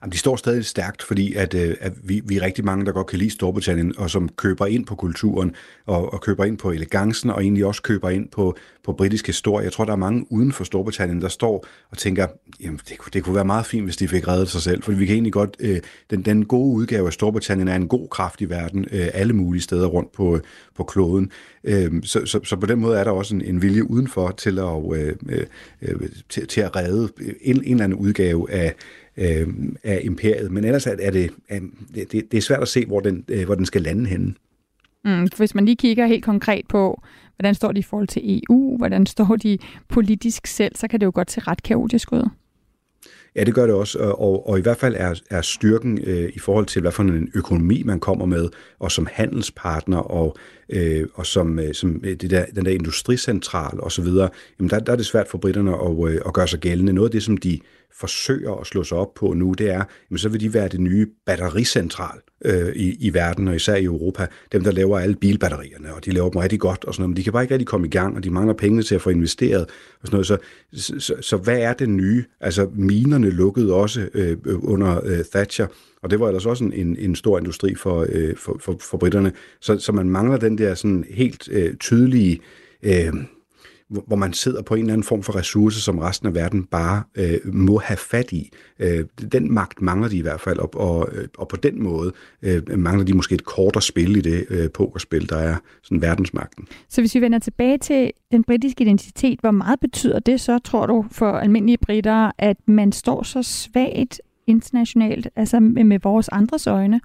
Jamen, de står stadig stærkt, fordi at, øh, at vi, vi er rigtig mange, der godt kan lide Storbritannien, og som køber ind på kulturen, og, og køber ind på elegancen, og egentlig også køber ind på, på britisk historie. Jeg tror, der er mange uden for Storbritannien, der står og tænker, jamen, det, det kunne være meget fint, hvis de fik reddet sig selv, for vi kan egentlig godt, øh, den, den gode udgave af Storbritannien er en god kraft i verden, øh, alle mulige steder rundt på, på kloden. Øh, så, så, så på den måde er der også en, en vilje udenfor til at, øh, øh, øh til, til at redde en, en eller anden udgave af øh, af imperiet. Men ellers er, det, er det, det er svært at se, hvor den, øh, hvor den skal lande henne. Mm, hvis man lige kigger helt konkret på, hvordan står de i forhold til EU, hvordan står de politisk selv, så kan det jo godt se ret kaotisk ud. Ja, det gør det også, og, og i hvert fald er, er styrken øh, i forhold til, hvad for en økonomi man kommer med, og som handelspartner, og, øh, og som, øh, som øh, det der, den der industricentral osv., jamen der, der er det svært for britterne at, øh, at gøre sig gældende. Noget af det, som de forsøger at slå sig op på nu, det er, jamen så vil de være det nye battericentral øh, i, i verden, og især i Europa. Dem, der laver alle bilbatterierne, og de laver dem rigtig godt og sådan noget, men de kan bare ikke rigtig komme i gang, og de mangler penge til at få investeret og sådan noget. Så, så, så, så hvad er det nye? Altså minerne lukkede også øh, under øh, Thatcher, og det var ellers også en, en, en stor industri for, øh, for, for, for britterne. Så, så man mangler den der sådan helt øh, tydelige... Øh, hvor man sidder på en eller anden form for ressource, som resten af verden bare øh, må have fat i. Øh, den magt mangler de i hvert fald, og, og, øh, og på den måde øh, mangler de måske et kortere spil i det øh, pokerspil, der er sådan verdensmagten. Så hvis vi vender tilbage til den britiske identitet, hvor meget betyder det så, tror du, for almindelige britter, at man står så svagt internationalt, altså med, med vores andres øjne?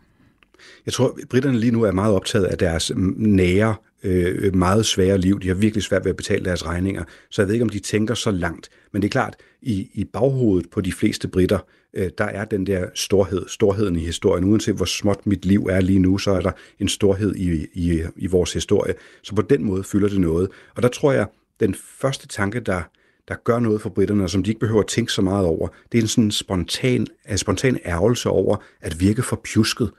Jeg tror, at britterne lige nu er meget optaget af deres nære øh, øh, meget svære liv. De har virkelig svært ved at betale deres regninger. Så jeg ved ikke, om de tænker så langt. Men det er klart, i, i baghovedet på de fleste britter, øh, der er den der storhed, storheden i historien. Uanset hvor småt mit liv er lige nu, så er der en storhed i, i, i vores historie. Så på den måde fylder det noget. Og der tror jeg, den første tanke, der, der gør noget for britterne, og som de ikke behøver at tænke så meget over, det er en sådan spontan, en spontan ærgelse over at virke for pjusket.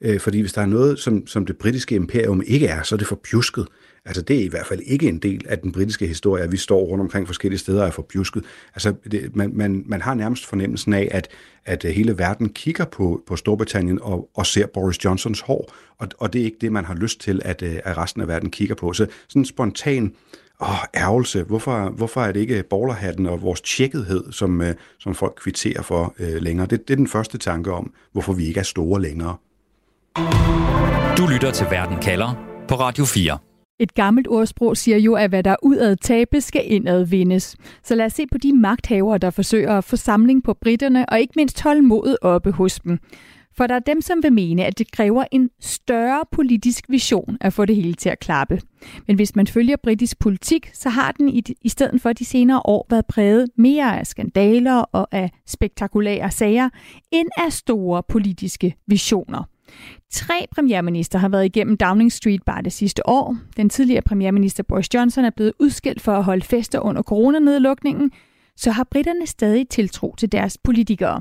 Øh, fordi hvis der er noget, som, som det britiske imperium ikke er, så er det for pjusket. Altså det er i hvert fald ikke en del af den britiske historie, at vi står rundt omkring forskellige steder og er for pjusket. Altså det, man, man, man har nærmest fornemmelsen af, at, at øh, hele verden kigger på, på Storbritannien og, og ser Boris Johnsons hår, og, og det er ikke det, man har lyst til, at, øh, at resten af verden kigger på. Så sådan en spontan åh, ærgelse. Hvorfor, hvorfor er det ikke borgerhatten og vores tjekkethed, som, øh, som folk kvitterer for øh, længere? Det, det er den første tanke om, hvorfor vi ikke er store længere. Du lytter til Verden kalder på Radio 4. Et gammelt ordsprog siger jo, at hvad der udad tabes, skal indad vindes. Så lad os se på de magthavere, der forsøger at få samling på britterne, og ikke mindst holde modet oppe hos dem. For der er dem, som vil mene, at det kræver en større politisk vision at få det hele til at klappe. Men hvis man følger britisk politik, så har den i, i stedet for de senere år været præget mere af skandaler og af spektakulære sager, end af store politiske visioner. Tre premierminister har været igennem Downing Street bare det sidste år. Den tidligere premierminister Boris Johnson er blevet udskilt for at holde fester under coronanedlukningen, så har britterne stadig tiltro til deres politikere?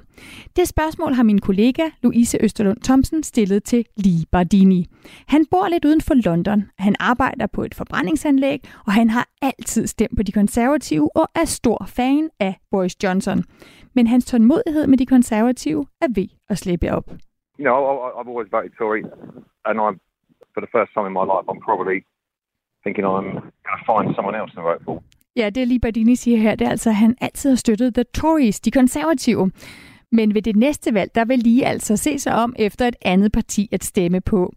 Det spørgsmål har min kollega Louise Østerlund Thomsen stillet til Lee Bardini. Han bor lidt uden for London, han arbejder på et forbrændingsanlæg, og han har altid stemt på de konservative og er stor fan af Boris Johnson. Men hans tålmodighed med de konservative er ved at slippe op you know, I, I've always voted Tory, and I'm for the first time in my life, I'm probably thinking I'm going to find someone else to vote for. Ja, det er lige Bardini siger her, det er altså, at han altid har støttet The Tories, de konservative. Men ved det næste valg, der vil lige altså se sig om efter et andet parti at stemme på.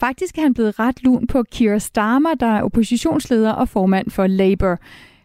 Faktisk er han blevet ret lun på Keir Starmer, der er oppositionsleder og formand for Labour.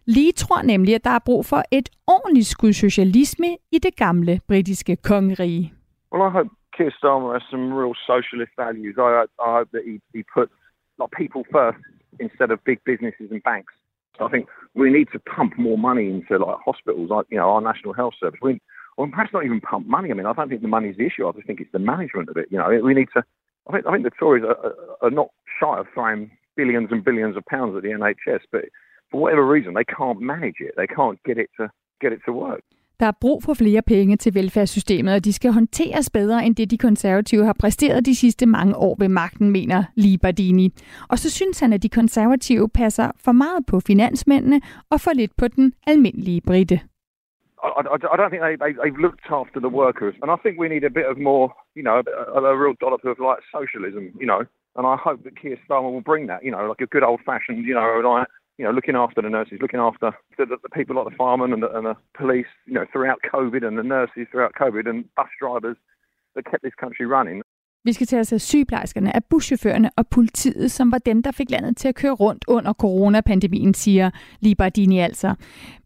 Lige tror nemlig, at der er brug for et ordentligt skud socialisme i det gamle britiske kongerige. Well, I hope Keir Starmer has some real socialist values. I, I hope that he, he puts like, people first instead of big businesses and banks. I think we need to pump more money into like hospitals, like you know our National Health Service. We, or perhaps not even pump money. I mean, I don't think the money is the issue. I just think it's the management of it. You know, we need to. I think I think the Tories are, are not shy of throwing billions and billions of pounds at the NHS, but for whatever reason, they can't manage it. They can't get it to get it to work. Der er brug for flere penge til velfærdssystemet, og de skal håndteres bedre end det, de konservative har præsteret de sidste mange år ved magten, mener Libardini. Og så synes han, at de konservative passer for meget på finansmændene og for lidt på den almindelige britte. I, I, I don't think they, they, they've looked after the workers, and I think we need a bit of more, you know, a, a real dollop of like socialism, you know. And I hope that Keir Starmer will bring that, you know, like a good old fashioned, you know, like you know, looking after the nurses, looking after the, the, the people like the firemen and the, and the police, you know, throughout COVID and the nurses throughout COVID and bus drivers that kept this country running. Vi skal til os af sygeplejerskerne, af buschaufførerne og politiet, som var dem, der fik landet til at køre rundt under coronapandemien, siger Libardini altså.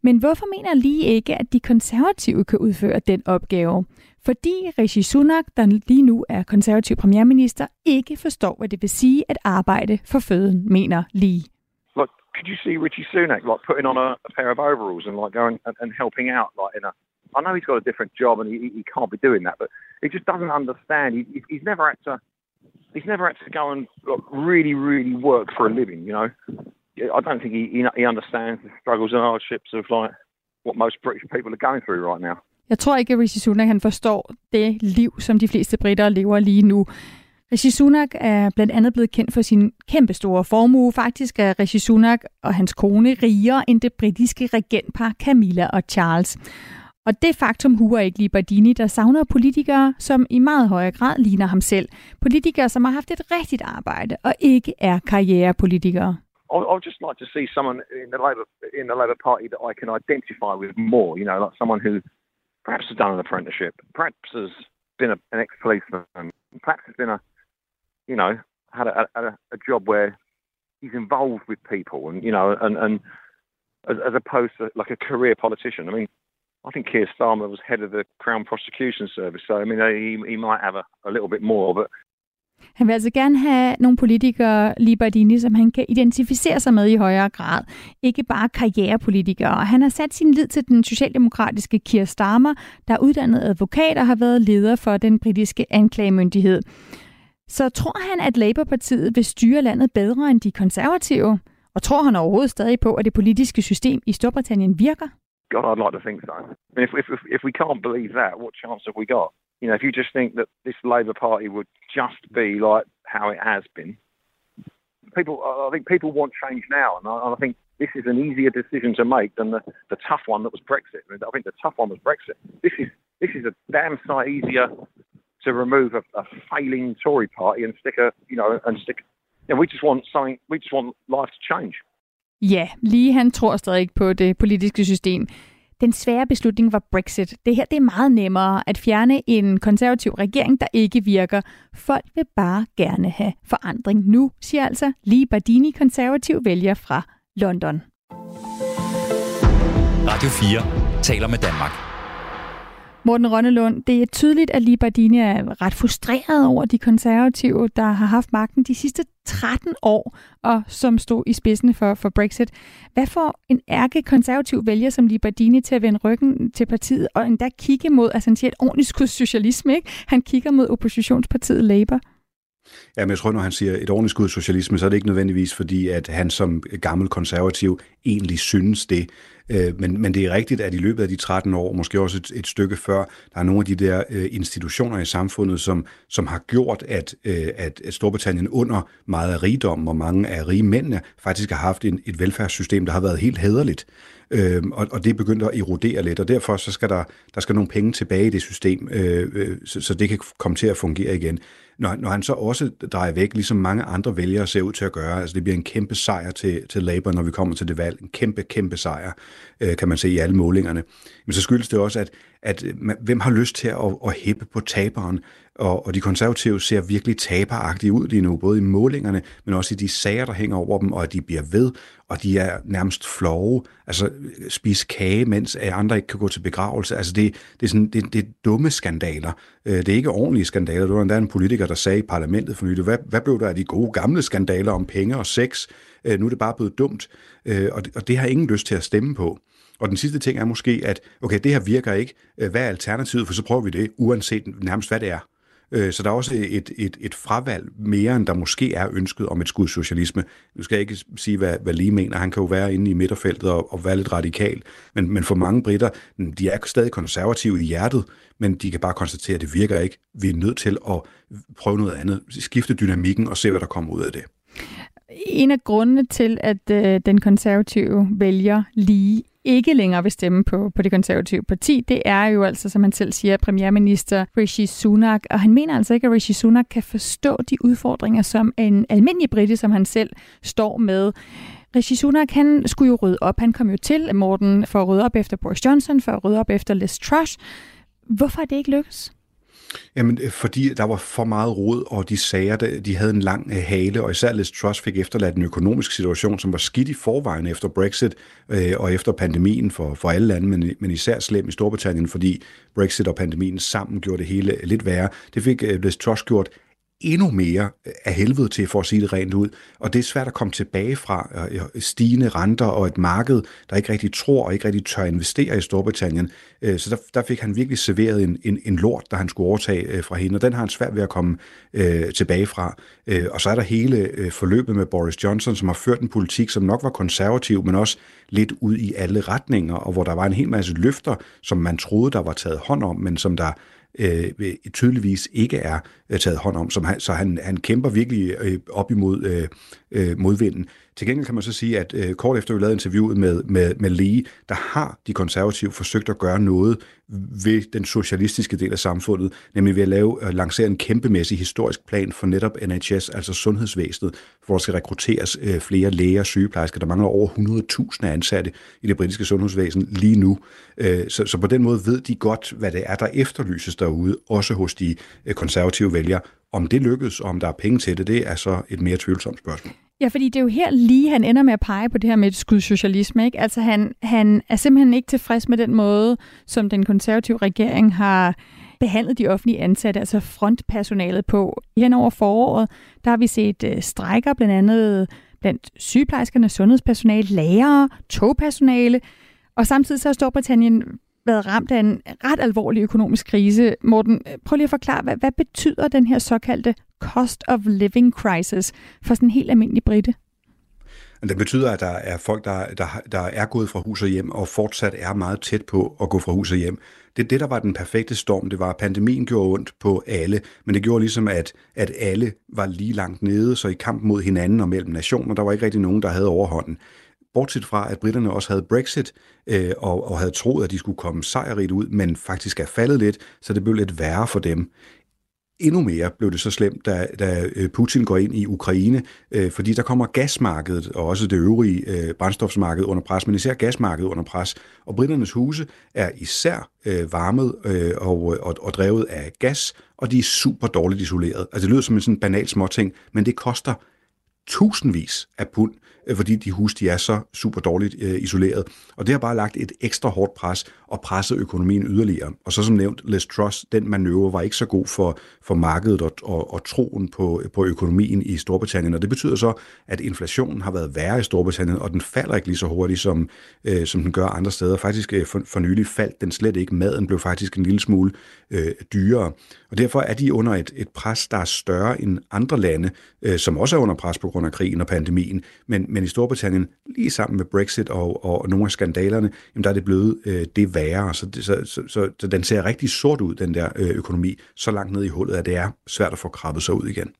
Men hvorfor mener lige ikke, at de konservative kan udføre den opgave? Fordi Rishi Sunak, der lige nu er konservativ premierminister, ikke forstår, hvad det vil sige at arbejde for føden, mener lige. Could you see Richie Sunak like putting on a, a pair of overalls and like going and, and, helping out like in a? I know he's got a different job and he, he can't be doing that, but he just doesn't understand. He, he's never had to. He's never had to go and like, really, really work for a living. You know, I don't think he, he he understands the struggles and hardships of like what most British people are going through right now. Jeg tror ikke, at Rishi Sunak han forstår det liv, som de fleste britter lever lige nu. Rishi Sunak er blandt andet blevet kendt for sin kæmpestore formue. Faktisk er Rishi Sunak og hans kone rigere end det britiske regentpar Camilla og Charles. Og det faktum huer ikke lige Bardini, der savner politikere, som i meget højere grad ligner ham selv. Politikere, som har haft et rigtigt arbejde og ikke er karrierepolitikere. I would just like to see someone in the Labour in the Labour Party that I can identify with more. You know, like someone who perhaps has done an apprenticeship, perhaps has been a, an ex-policeman, perhaps has been a you know, had a, a, a job where he's involved with people and, you know, and, and as, as opposed to like a career politician. I mean, I think Keir Starmer was head of the Crown Prosecution Service, so I mean, he, he might have a, a little bit more, but han vil altså gerne have nogle politikere, Libardini, som han kan identificere sig med i højere grad. Ikke bare karrierepolitikere. Og han har sat sin lid til den socialdemokratiske Keir Starmer, der er uddannet advokat og har været leder for den britiske anklagemyndighed. Så tror han, at Labour-partiet vil styre landet bedre end de konservative? Og tror han overhovedet stadig på, at det politiske system i Storbritannien virker? God, I'd like to think so. I mean, if, if, if we can't believe that, what chance have we got? You know, if you just think that this Labour Party would just be like how it has been, people, I think people want change now, and I, I think this is an easier decision to make than the, the tough one that was Brexit. I, mean, I think the tough one was Brexit. This is this is a damn sight easier to remove a, a failing Tory party and stick a, you know, and stick. You know, we just want something. We just want life to change. Ja, lige han tror stadig ikke på det politiske system. Den svære beslutning var Brexit. Det her det er meget nemmere at fjerne en konservativ regering, der ikke virker. Folk vil bare gerne have forandring nu, siger altså Lee Bardini, konservativ vælger fra London. Radio 4 taler med Danmark. Morten Rønnelund, det er tydeligt, at Libardini er ret frustreret over de konservative, der har haft magten de sidste 13 år, og som stod i spidsen for, for Brexit. Hvad får en ærke konservativ vælger som Libardini til at vende ryggen til partiet, og endda kigge mod, altså han siger et ordentligt skud socialisme, ikke? Han kigger mod oppositionspartiet Labour. Ja, men jeg tror, når han siger et ordentligt skud socialisme, så er det ikke nødvendigvis fordi, at han som gammel konservativ egentlig synes det. Øh, men, men det er rigtigt, at i løbet af de 13 år, måske også et, et stykke før, der er nogle af de der øh, institutioner i samfundet, som, som har gjort, at, øh, at Storbritannien under meget af rigdom og mange af rige mændene faktisk har haft en, et velfærdssystem, der har været helt hederligt. Øh, og, og det er begyndt at erodere lidt, og derfor så skal der, der skal nogle penge tilbage i det system, øh, øh, så, så det kan komme til at fungere igen når, når han så også drejer væk, ligesom mange andre vælgere ser ud til at gøre, altså det bliver en kæmpe sejr til, til Labour, når vi kommer til det valg, en kæmpe, kæmpe sejr, øh, kan man se i alle målingerne. Men så skyldes det også, at, at øh, man, hvem har lyst til at, at hæppe på taberen? Og, og de konservative ser virkelig taberagtige ud lige nu, både i målingerne, men også i de sager, der hænger over dem, og at de bliver ved, og de er nærmest flove, altså øh, spise kage, mens øh, andre ikke kan gå til begravelse. Altså det, det, er, sådan, det, det er dumme skandaler. Det er ikke ordentlige skandaler. Der var endda en politiker, der sagde i parlamentet for nylig, hvad, hvad blev der af de gode gamle skandaler om penge og sex? Nu er det bare blevet dumt, og det, og det har ingen lyst til at stemme på. Og den sidste ting er måske, at okay, det her virker ikke. Øh, hvad er alternativet? For så prøver vi det, uanset nærmest hvad det er. Øh, så der er også et, et, et fravalg mere, end der måske er ønsket om et skud socialisme. Nu skal jeg ikke sige, hvad, hvad lige mener. Han kan jo være inde i midterfeltet og, og være lidt radikal. Men, men for mange britter, mm, de er stadig konservative i hjertet, men de kan bare konstatere, at det virker ikke. Vi er nødt til at prøve noget andet, skifte dynamikken og se, hvad der kommer ud af det. En af grundene til, at øh, den konservative vælger lige ikke længere vil stemme på, på det konservative parti, det er jo altså, som han selv siger, premierminister Rishi Sunak, og han mener altså ikke, at Rishi Sunak kan forstå de udfordringer, som en almindelig brite, som han selv står med. Rishi Sunak, han skulle jo rydde op. Han kom jo til, Morten, for at rydde op efter Boris Johnson, for at rydde op efter Liz Truss. Hvorfor er det ikke lykkes? Jamen, øh, fordi der var for meget rod, og de sager, de havde en lang øh, hale, og især Liz Truss fik efterladt en økonomisk situation, som var skidt i forvejen efter Brexit øh, og efter pandemien for, for alle lande, men, men især slem i Storbritannien, fordi Brexit og pandemien sammen gjorde det hele lidt værre. Det fik øh, Liz Truss gjort endnu mere af helvede til, for at sige det rent ud. Og det er svært at komme tilbage fra øh, stigende renter og et marked, der ikke rigtig tror og ikke rigtig tør investere i Storbritannien. Øh, så der, der fik han virkelig serveret en, en, en lort, der han skulle overtage øh, fra hende, og den har han svært ved at komme øh, tilbage fra. Og så er der hele forløbet med Boris Johnson, som har ført en politik, som nok var konservativ, men også lidt ud i alle retninger, og hvor der var en hel masse løfter, som man troede, der var taget hånd om, men som der Øh, øh, tydeligvis ikke er øh, taget hånd om. Som han, så han, han kæmper virkelig øh, op imod øh, øh modvinden. Til gengæld kan man så sige, at øh, kort efter vi lavede interviewet med, med, med Lee, der har de konservative forsøgt at gøre noget ved den socialistiske del af samfundet, nemlig ved at lave, at lancere en kæmpemæssig historisk plan for netop NHS, altså sundhedsvæsenet, hvor der skal rekrutteres øh, flere læger og sygeplejersker. Der mangler over 100.000 ansatte i det britiske sundhedsvæsen lige nu. Øh, så, så på den måde ved de godt, hvad det er, der efterlyses derude, også hos de øh, konservative vælgere. Om det lykkes, og om der er penge til det, det er så et mere tvivlsomt spørgsmål. Ja, fordi det er jo her lige, han ender med at pege på det her med et skud socialisme. Ikke? Altså han, han er simpelthen ikke tilfreds med den måde, som den konservative regering har behandlet de offentlige ansatte, altså frontpersonalet på. Hen over foråret, der har vi set øh, strejker blandt andet blandt sygeplejerskerne, sundhedspersonale, lærere, togpersonale, og samtidig så har Storbritannien været ramt af en ret alvorlig økonomisk krise. Morten, prøv lige at forklare, hvad, hvad betyder den her såkaldte cost of living crisis for sådan en helt almindelig britte? Det betyder, at der er folk, der, der, der er gået fra hus og hjem, og fortsat er meget tæt på at gå fra hus og hjem. Det er det, der var den perfekte storm. Det var, at pandemien gjorde ondt på alle, men det gjorde ligesom, at, at alle var lige langt nede, så i kamp mod hinanden og mellem nationer, der var ikke rigtig nogen, der havde overhånden bortset fra, at britterne også havde Brexit øh, og, og havde troet, at de skulle komme sejrigt ud, men faktisk er faldet lidt, så det blev lidt værre for dem. Endnu mere blev det så slemt, da, da øh, Putin går ind i Ukraine, øh, fordi der kommer gasmarkedet og også det øvrige øh, brændstofsmarked under pres, men især gasmarkedet under pres. Og britternes huse er især øh, varmet øh, og, og, og drevet af gas, og de er super dårligt isoleret. Altså det lyder som en sådan banal småting, men det koster tusindvis af pund Øh, Øh, fordi de huse de er så super dårligt øh, isoleret. Og det har bare lagt et ekstra hårdt pres og presset økonomien yderligere. Og så som nævnt, Les Truss, den manøvre var ikke så god for, for markedet og, og, og troen på, på økonomien i Storbritannien. Og det betyder så, at inflationen har været værre i Storbritannien, og den falder ikke lige så hurtigt, som, øh, som den gør andre steder. Faktisk øh, for, for nylig faldt den slet ikke. Maden blev faktisk en lille smule øh, dyrere. Og derfor er de under et, et pres, der er større end andre lande, øh, som også er under pres på grund af krigen og pandemien. Men, men i Storbritannien, lige sammen med Brexit og, og nogle af skandalerne, jamen der er det blevet øh, det værre. Så, det, så, så, så, så den ser rigtig sort ud, den der øh, økonomi, så langt ned i hullet, at det er svært at få krabbet sig ud igen.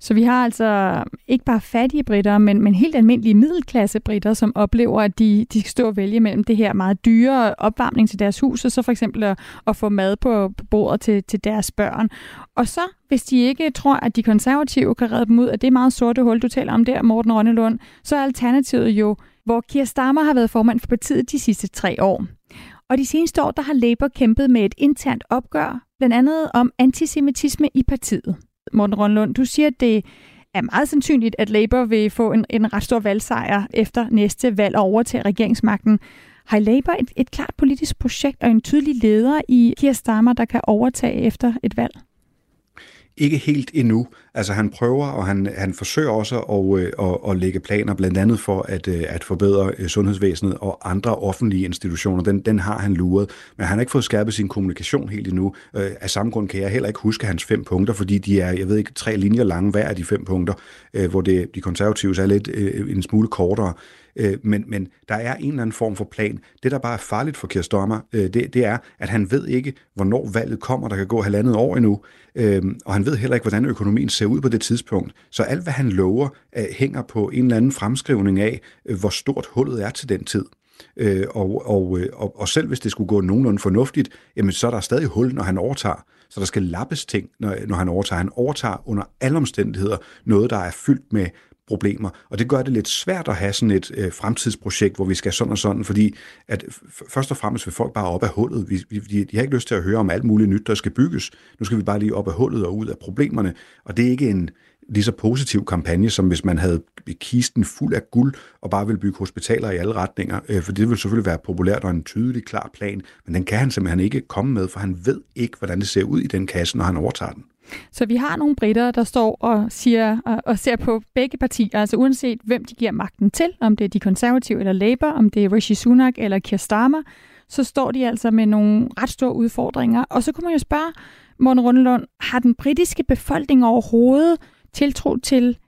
Så vi har altså ikke bare fattige britter, men, men helt almindelige middelklasse britter, som oplever, at de, de skal stå og vælge mellem det her meget dyre opvarmning til deres hus, og så for eksempel at, at få mad på, på bordet til, til deres børn. Og så, hvis de ikke tror, at de konservative kan redde dem ud af det meget sorte hul, du taler om der, Morten Rønnelund, så er alternativet jo, hvor Keir Starmer har været formand for partiet de sidste tre år. Og de seneste år, der har Labour kæmpet med et internt opgør, blandt andet om antisemitisme i partiet. Morten Rønlund, du siger, at det er meget sandsynligt, at Labour vil få en, en ret stor valgsejr efter næste valg og overtage regeringsmagten. Har Labour et, et klart politisk projekt og en tydelig leder i Keir Starmer, der kan overtage efter et valg? Ikke helt endnu. Altså han prøver, og han, han forsøger også at, øh, at, at lægge planer, blandt andet for at, øh, at forbedre øh, sundhedsvæsenet og andre offentlige institutioner. Den, den har han luret, men han har ikke fået skærpet sin kommunikation helt endnu. Øh, af samme grund kan jeg heller ikke huske hans fem punkter, fordi de er, jeg ved ikke, tre linjer lange hver af de fem punkter, øh, hvor det, de konservative er lidt en smule kortere. Øh, men, men der er en eller anden form for plan. Det, der bare er farligt for Keir øh, det, det er, at han ved ikke, hvornår valget kommer. Der kan gå halvandet år endnu. Øh, og han ved heller ikke, hvordan økonomien ser ud på det tidspunkt. Så alt, hvad han lover, øh, hænger på en eller anden fremskrivning af, øh, hvor stort hullet er til den tid. Øh, og, og, øh, og, og selv hvis det skulle gå nogenlunde fornuftigt, jamen så er der stadig hul, når han overtager. Så der skal lappes ting, når, når han overtager. Han overtager under alle omstændigheder noget, der er fyldt med problemer. Og det gør det lidt svært at have sådan et øh, fremtidsprojekt, hvor vi skal sådan og sådan, fordi at først og fremmest vil folk bare op af hullet. Vi, vi, de, de har ikke lyst til at høre om alt muligt nyt, der skal bygges. Nu skal vi bare lige op af hullet og ud af problemerne. Og det er ikke en lige så positiv kampagne, som hvis man havde kisten fuld af guld og bare ville bygge hospitaler i alle retninger. Øh, for det vil selvfølgelig være populært og en tydelig, klar plan, men den kan han simpelthen ikke komme med, for han ved ikke, hvordan det ser ud i den kasse, når han overtager den. Så vi har nogle britter, der står og siger og, og ser på begge partier, altså uanset hvem de giver magten til, om det er de konservative eller Labour, om det er Rishi Sunak eller Keir Starmer, så står de altså med nogle ret store udfordringer. Og så kunne man jo spørge, Morten Rundelund, har den britiske befolkning overhovedet tiltro til,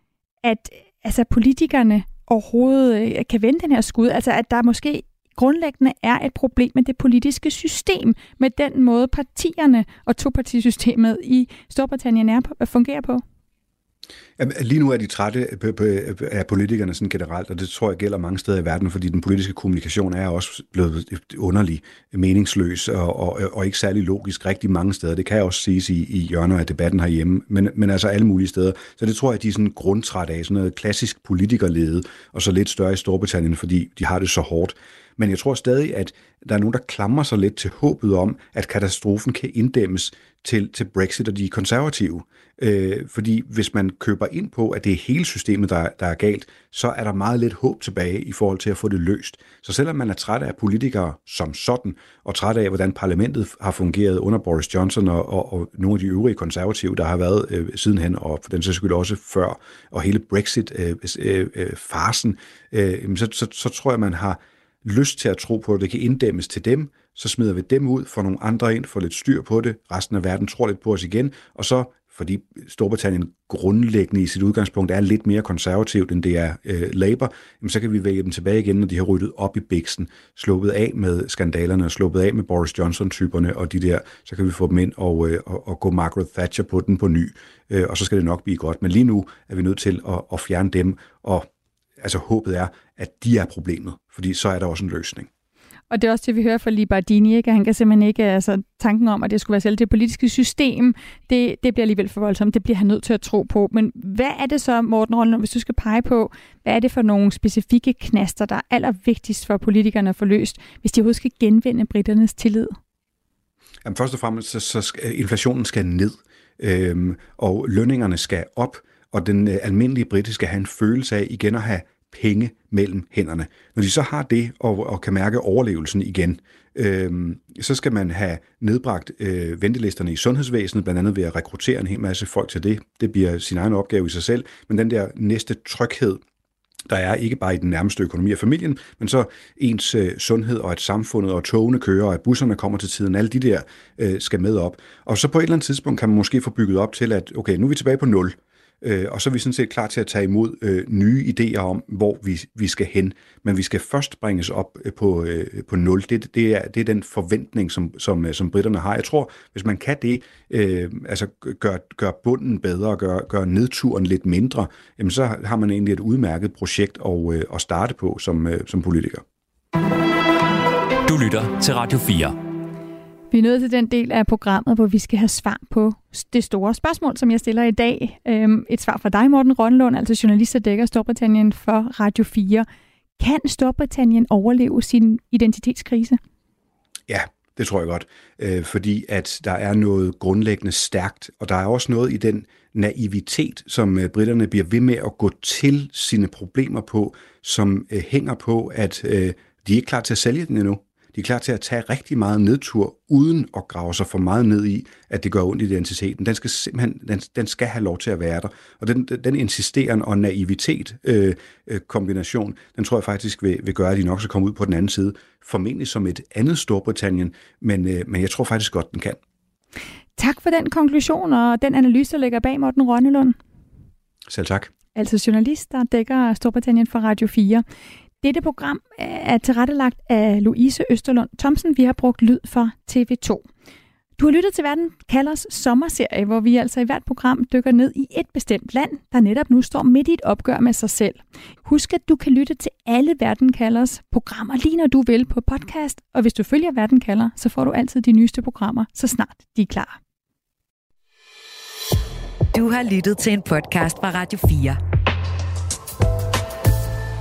at altså, politikerne overhovedet øh, kan vende den her skud? Altså at der måske grundlæggende er et problem med det politiske system, med den måde partierne og topartisystemet i Storbritannien er på, fungerer på? Lige nu er de trætte af politikerne sådan generelt, og det tror jeg gælder mange steder i verden, fordi den politiske kommunikation er også blevet underlig, meningsløs og, og, og ikke særlig logisk rigtig mange steder. Det kan også siges i, i hjørner af debatten herhjemme, men, men altså alle mulige steder. Så det tror jeg, de er sådan grundtræt af, sådan noget klassisk politikerlede, og så lidt større i Storbritannien, fordi de har det så hårdt. Men jeg tror stadig, at der er nogen, der klamrer sig lidt til håbet om, at katastrofen kan inddæmmes til, til Brexit og de konservative. Øh, fordi hvis man køber ind på, at det er hele systemet, der, der er galt, så er der meget lidt håb tilbage i forhold til at få det løst. Så selvom man er træt af politikere som sådan, og træt af, hvordan parlamentet har fungeret under Boris Johnson og, og, og nogle af de øvrige konservative, der har været øh, sidenhen, og for den sags skyld også før, og hele Brexit-farsen, øh, øh, øh, øh, så, så, så tror jeg, man har lyst til at tro på, at det kan inddæmmes til dem, så smider vi dem ud, får nogle andre ind, får lidt styr på det, resten af verden tror lidt på os igen, og så fordi Storbritannien grundlæggende i sit udgangspunkt er lidt mere konservativt, end det er øh, Labour, jamen så kan vi vælge dem tilbage igen, når de har ryddet op i biksen, sluppet af med skandalerne, og sluppet af med Boris Johnson-typerne og de der, så kan vi få dem ind og, øh, og, og gå Margaret Thatcher på den på ny, øh, og så skal det nok blive godt. Men lige nu er vi nødt til at, at fjerne dem, og altså håbet er, at de er problemet, fordi så er der også en løsning. Og det er også det, vi hører fra Libardini, ikke? Han kan simpelthen ikke, altså tanken om, at det skulle være selv det politiske system, det, det bliver alligevel for voldsomt. Det bliver han nødt til at tro på. Men hvad er det så, Morten Rollen, hvis du skal pege på, hvad er det for nogle specifikke knaster, der er allervigtigst for politikerne at få løst, hvis de overhovedet skal genvinde britternes tillid? Jamen, først og fremmest, så, så skal, inflationen skal ned, øhm, og lønningerne skal op, og den øh, almindelige britiske skal have en følelse af igen at have penge mellem hænderne. Når de så har det og, og kan mærke overlevelsen igen, øh, så skal man have nedbragt øh, ventelisterne i sundhedsvæsenet, blandt andet ved at rekruttere en hel masse folk til det. Det bliver sin egen opgave i sig selv, men den der næste tryghed, der er ikke bare i den nærmeste økonomi af familien, men så ens øh, sundhed og at samfundet og togene kører, og at busserne kommer til tiden, alle de der øh, skal med op. Og så på et eller andet tidspunkt kan man måske få bygget op til, at okay, nu er vi tilbage på nul. Øh, og så er vi sådan set klar til at tage imod øh, nye idéer om, hvor vi, vi skal hen. Men vi skal først bringes op øh, på, øh, på nul. Det, det, er, det er den forventning, som, som, øh, som britterne har. Jeg tror, hvis man kan det, øh, altså gør, gør bunden bedre, gør, gør nedturen lidt mindre, jamen så har man egentlig et udmærket projekt at, øh, at starte på som, øh, som politiker. Du lytter til Radio 4. Vi er nået til den del af programmet, hvor vi skal have svar på det store spørgsmål, som jeg stiller i dag. Øhm, et svar fra dig, Morten Rønlund, altså journalist, der dækker Storbritannien for Radio 4. Kan Storbritannien overleve sin identitetskrise? Ja, det tror jeg godt. Øh, fordi at der er noget grundlæggende stærkt, og der er også noget i den naivitet, som øh, britterne bliver ved med at gå til sine problemer på, som øh, hænger på, at øh, de er ikke klar til at sælge den endnu. De er klar til at tage rigtig meget nedtur, uden at grave sig for meget ned i, at det gør ondt i identiteten. Den skal simpelthen den, den skal have lov til at være der. Og den, den insisterende og naivitet øh, øh, kombination, den tror jeg faktisk vil, vil gøre, at de nok skal komme ud på den anden side. Formentlig som et andet Storbritannien, men, øh, men jeg tror faktisk godt, den kan. Tak for den konklusion og den analyse, der ligger bag Morten Rønnelund. Selv tak. Altså journalist, der dækker Storbritannien for Radio 4. Dette program er tilrettelagt af Louise Østerlund Thomsen. Vi har brugt lyd for TV2. Du har lyttet til Verden Kalders sommerserie, hvor vi altså i hvert program dykker ned i et bestemt land, der netop nu står midt i et opgør med sig selv. Husk, at du kan lytte til alle Verden Kalders programmer lige når du vil på podcast, og hvis du følger Verden Kalder, så får du altid de nyeste programmer, så snart de er klar. Du har lyttet til en podcast fra Radio 4.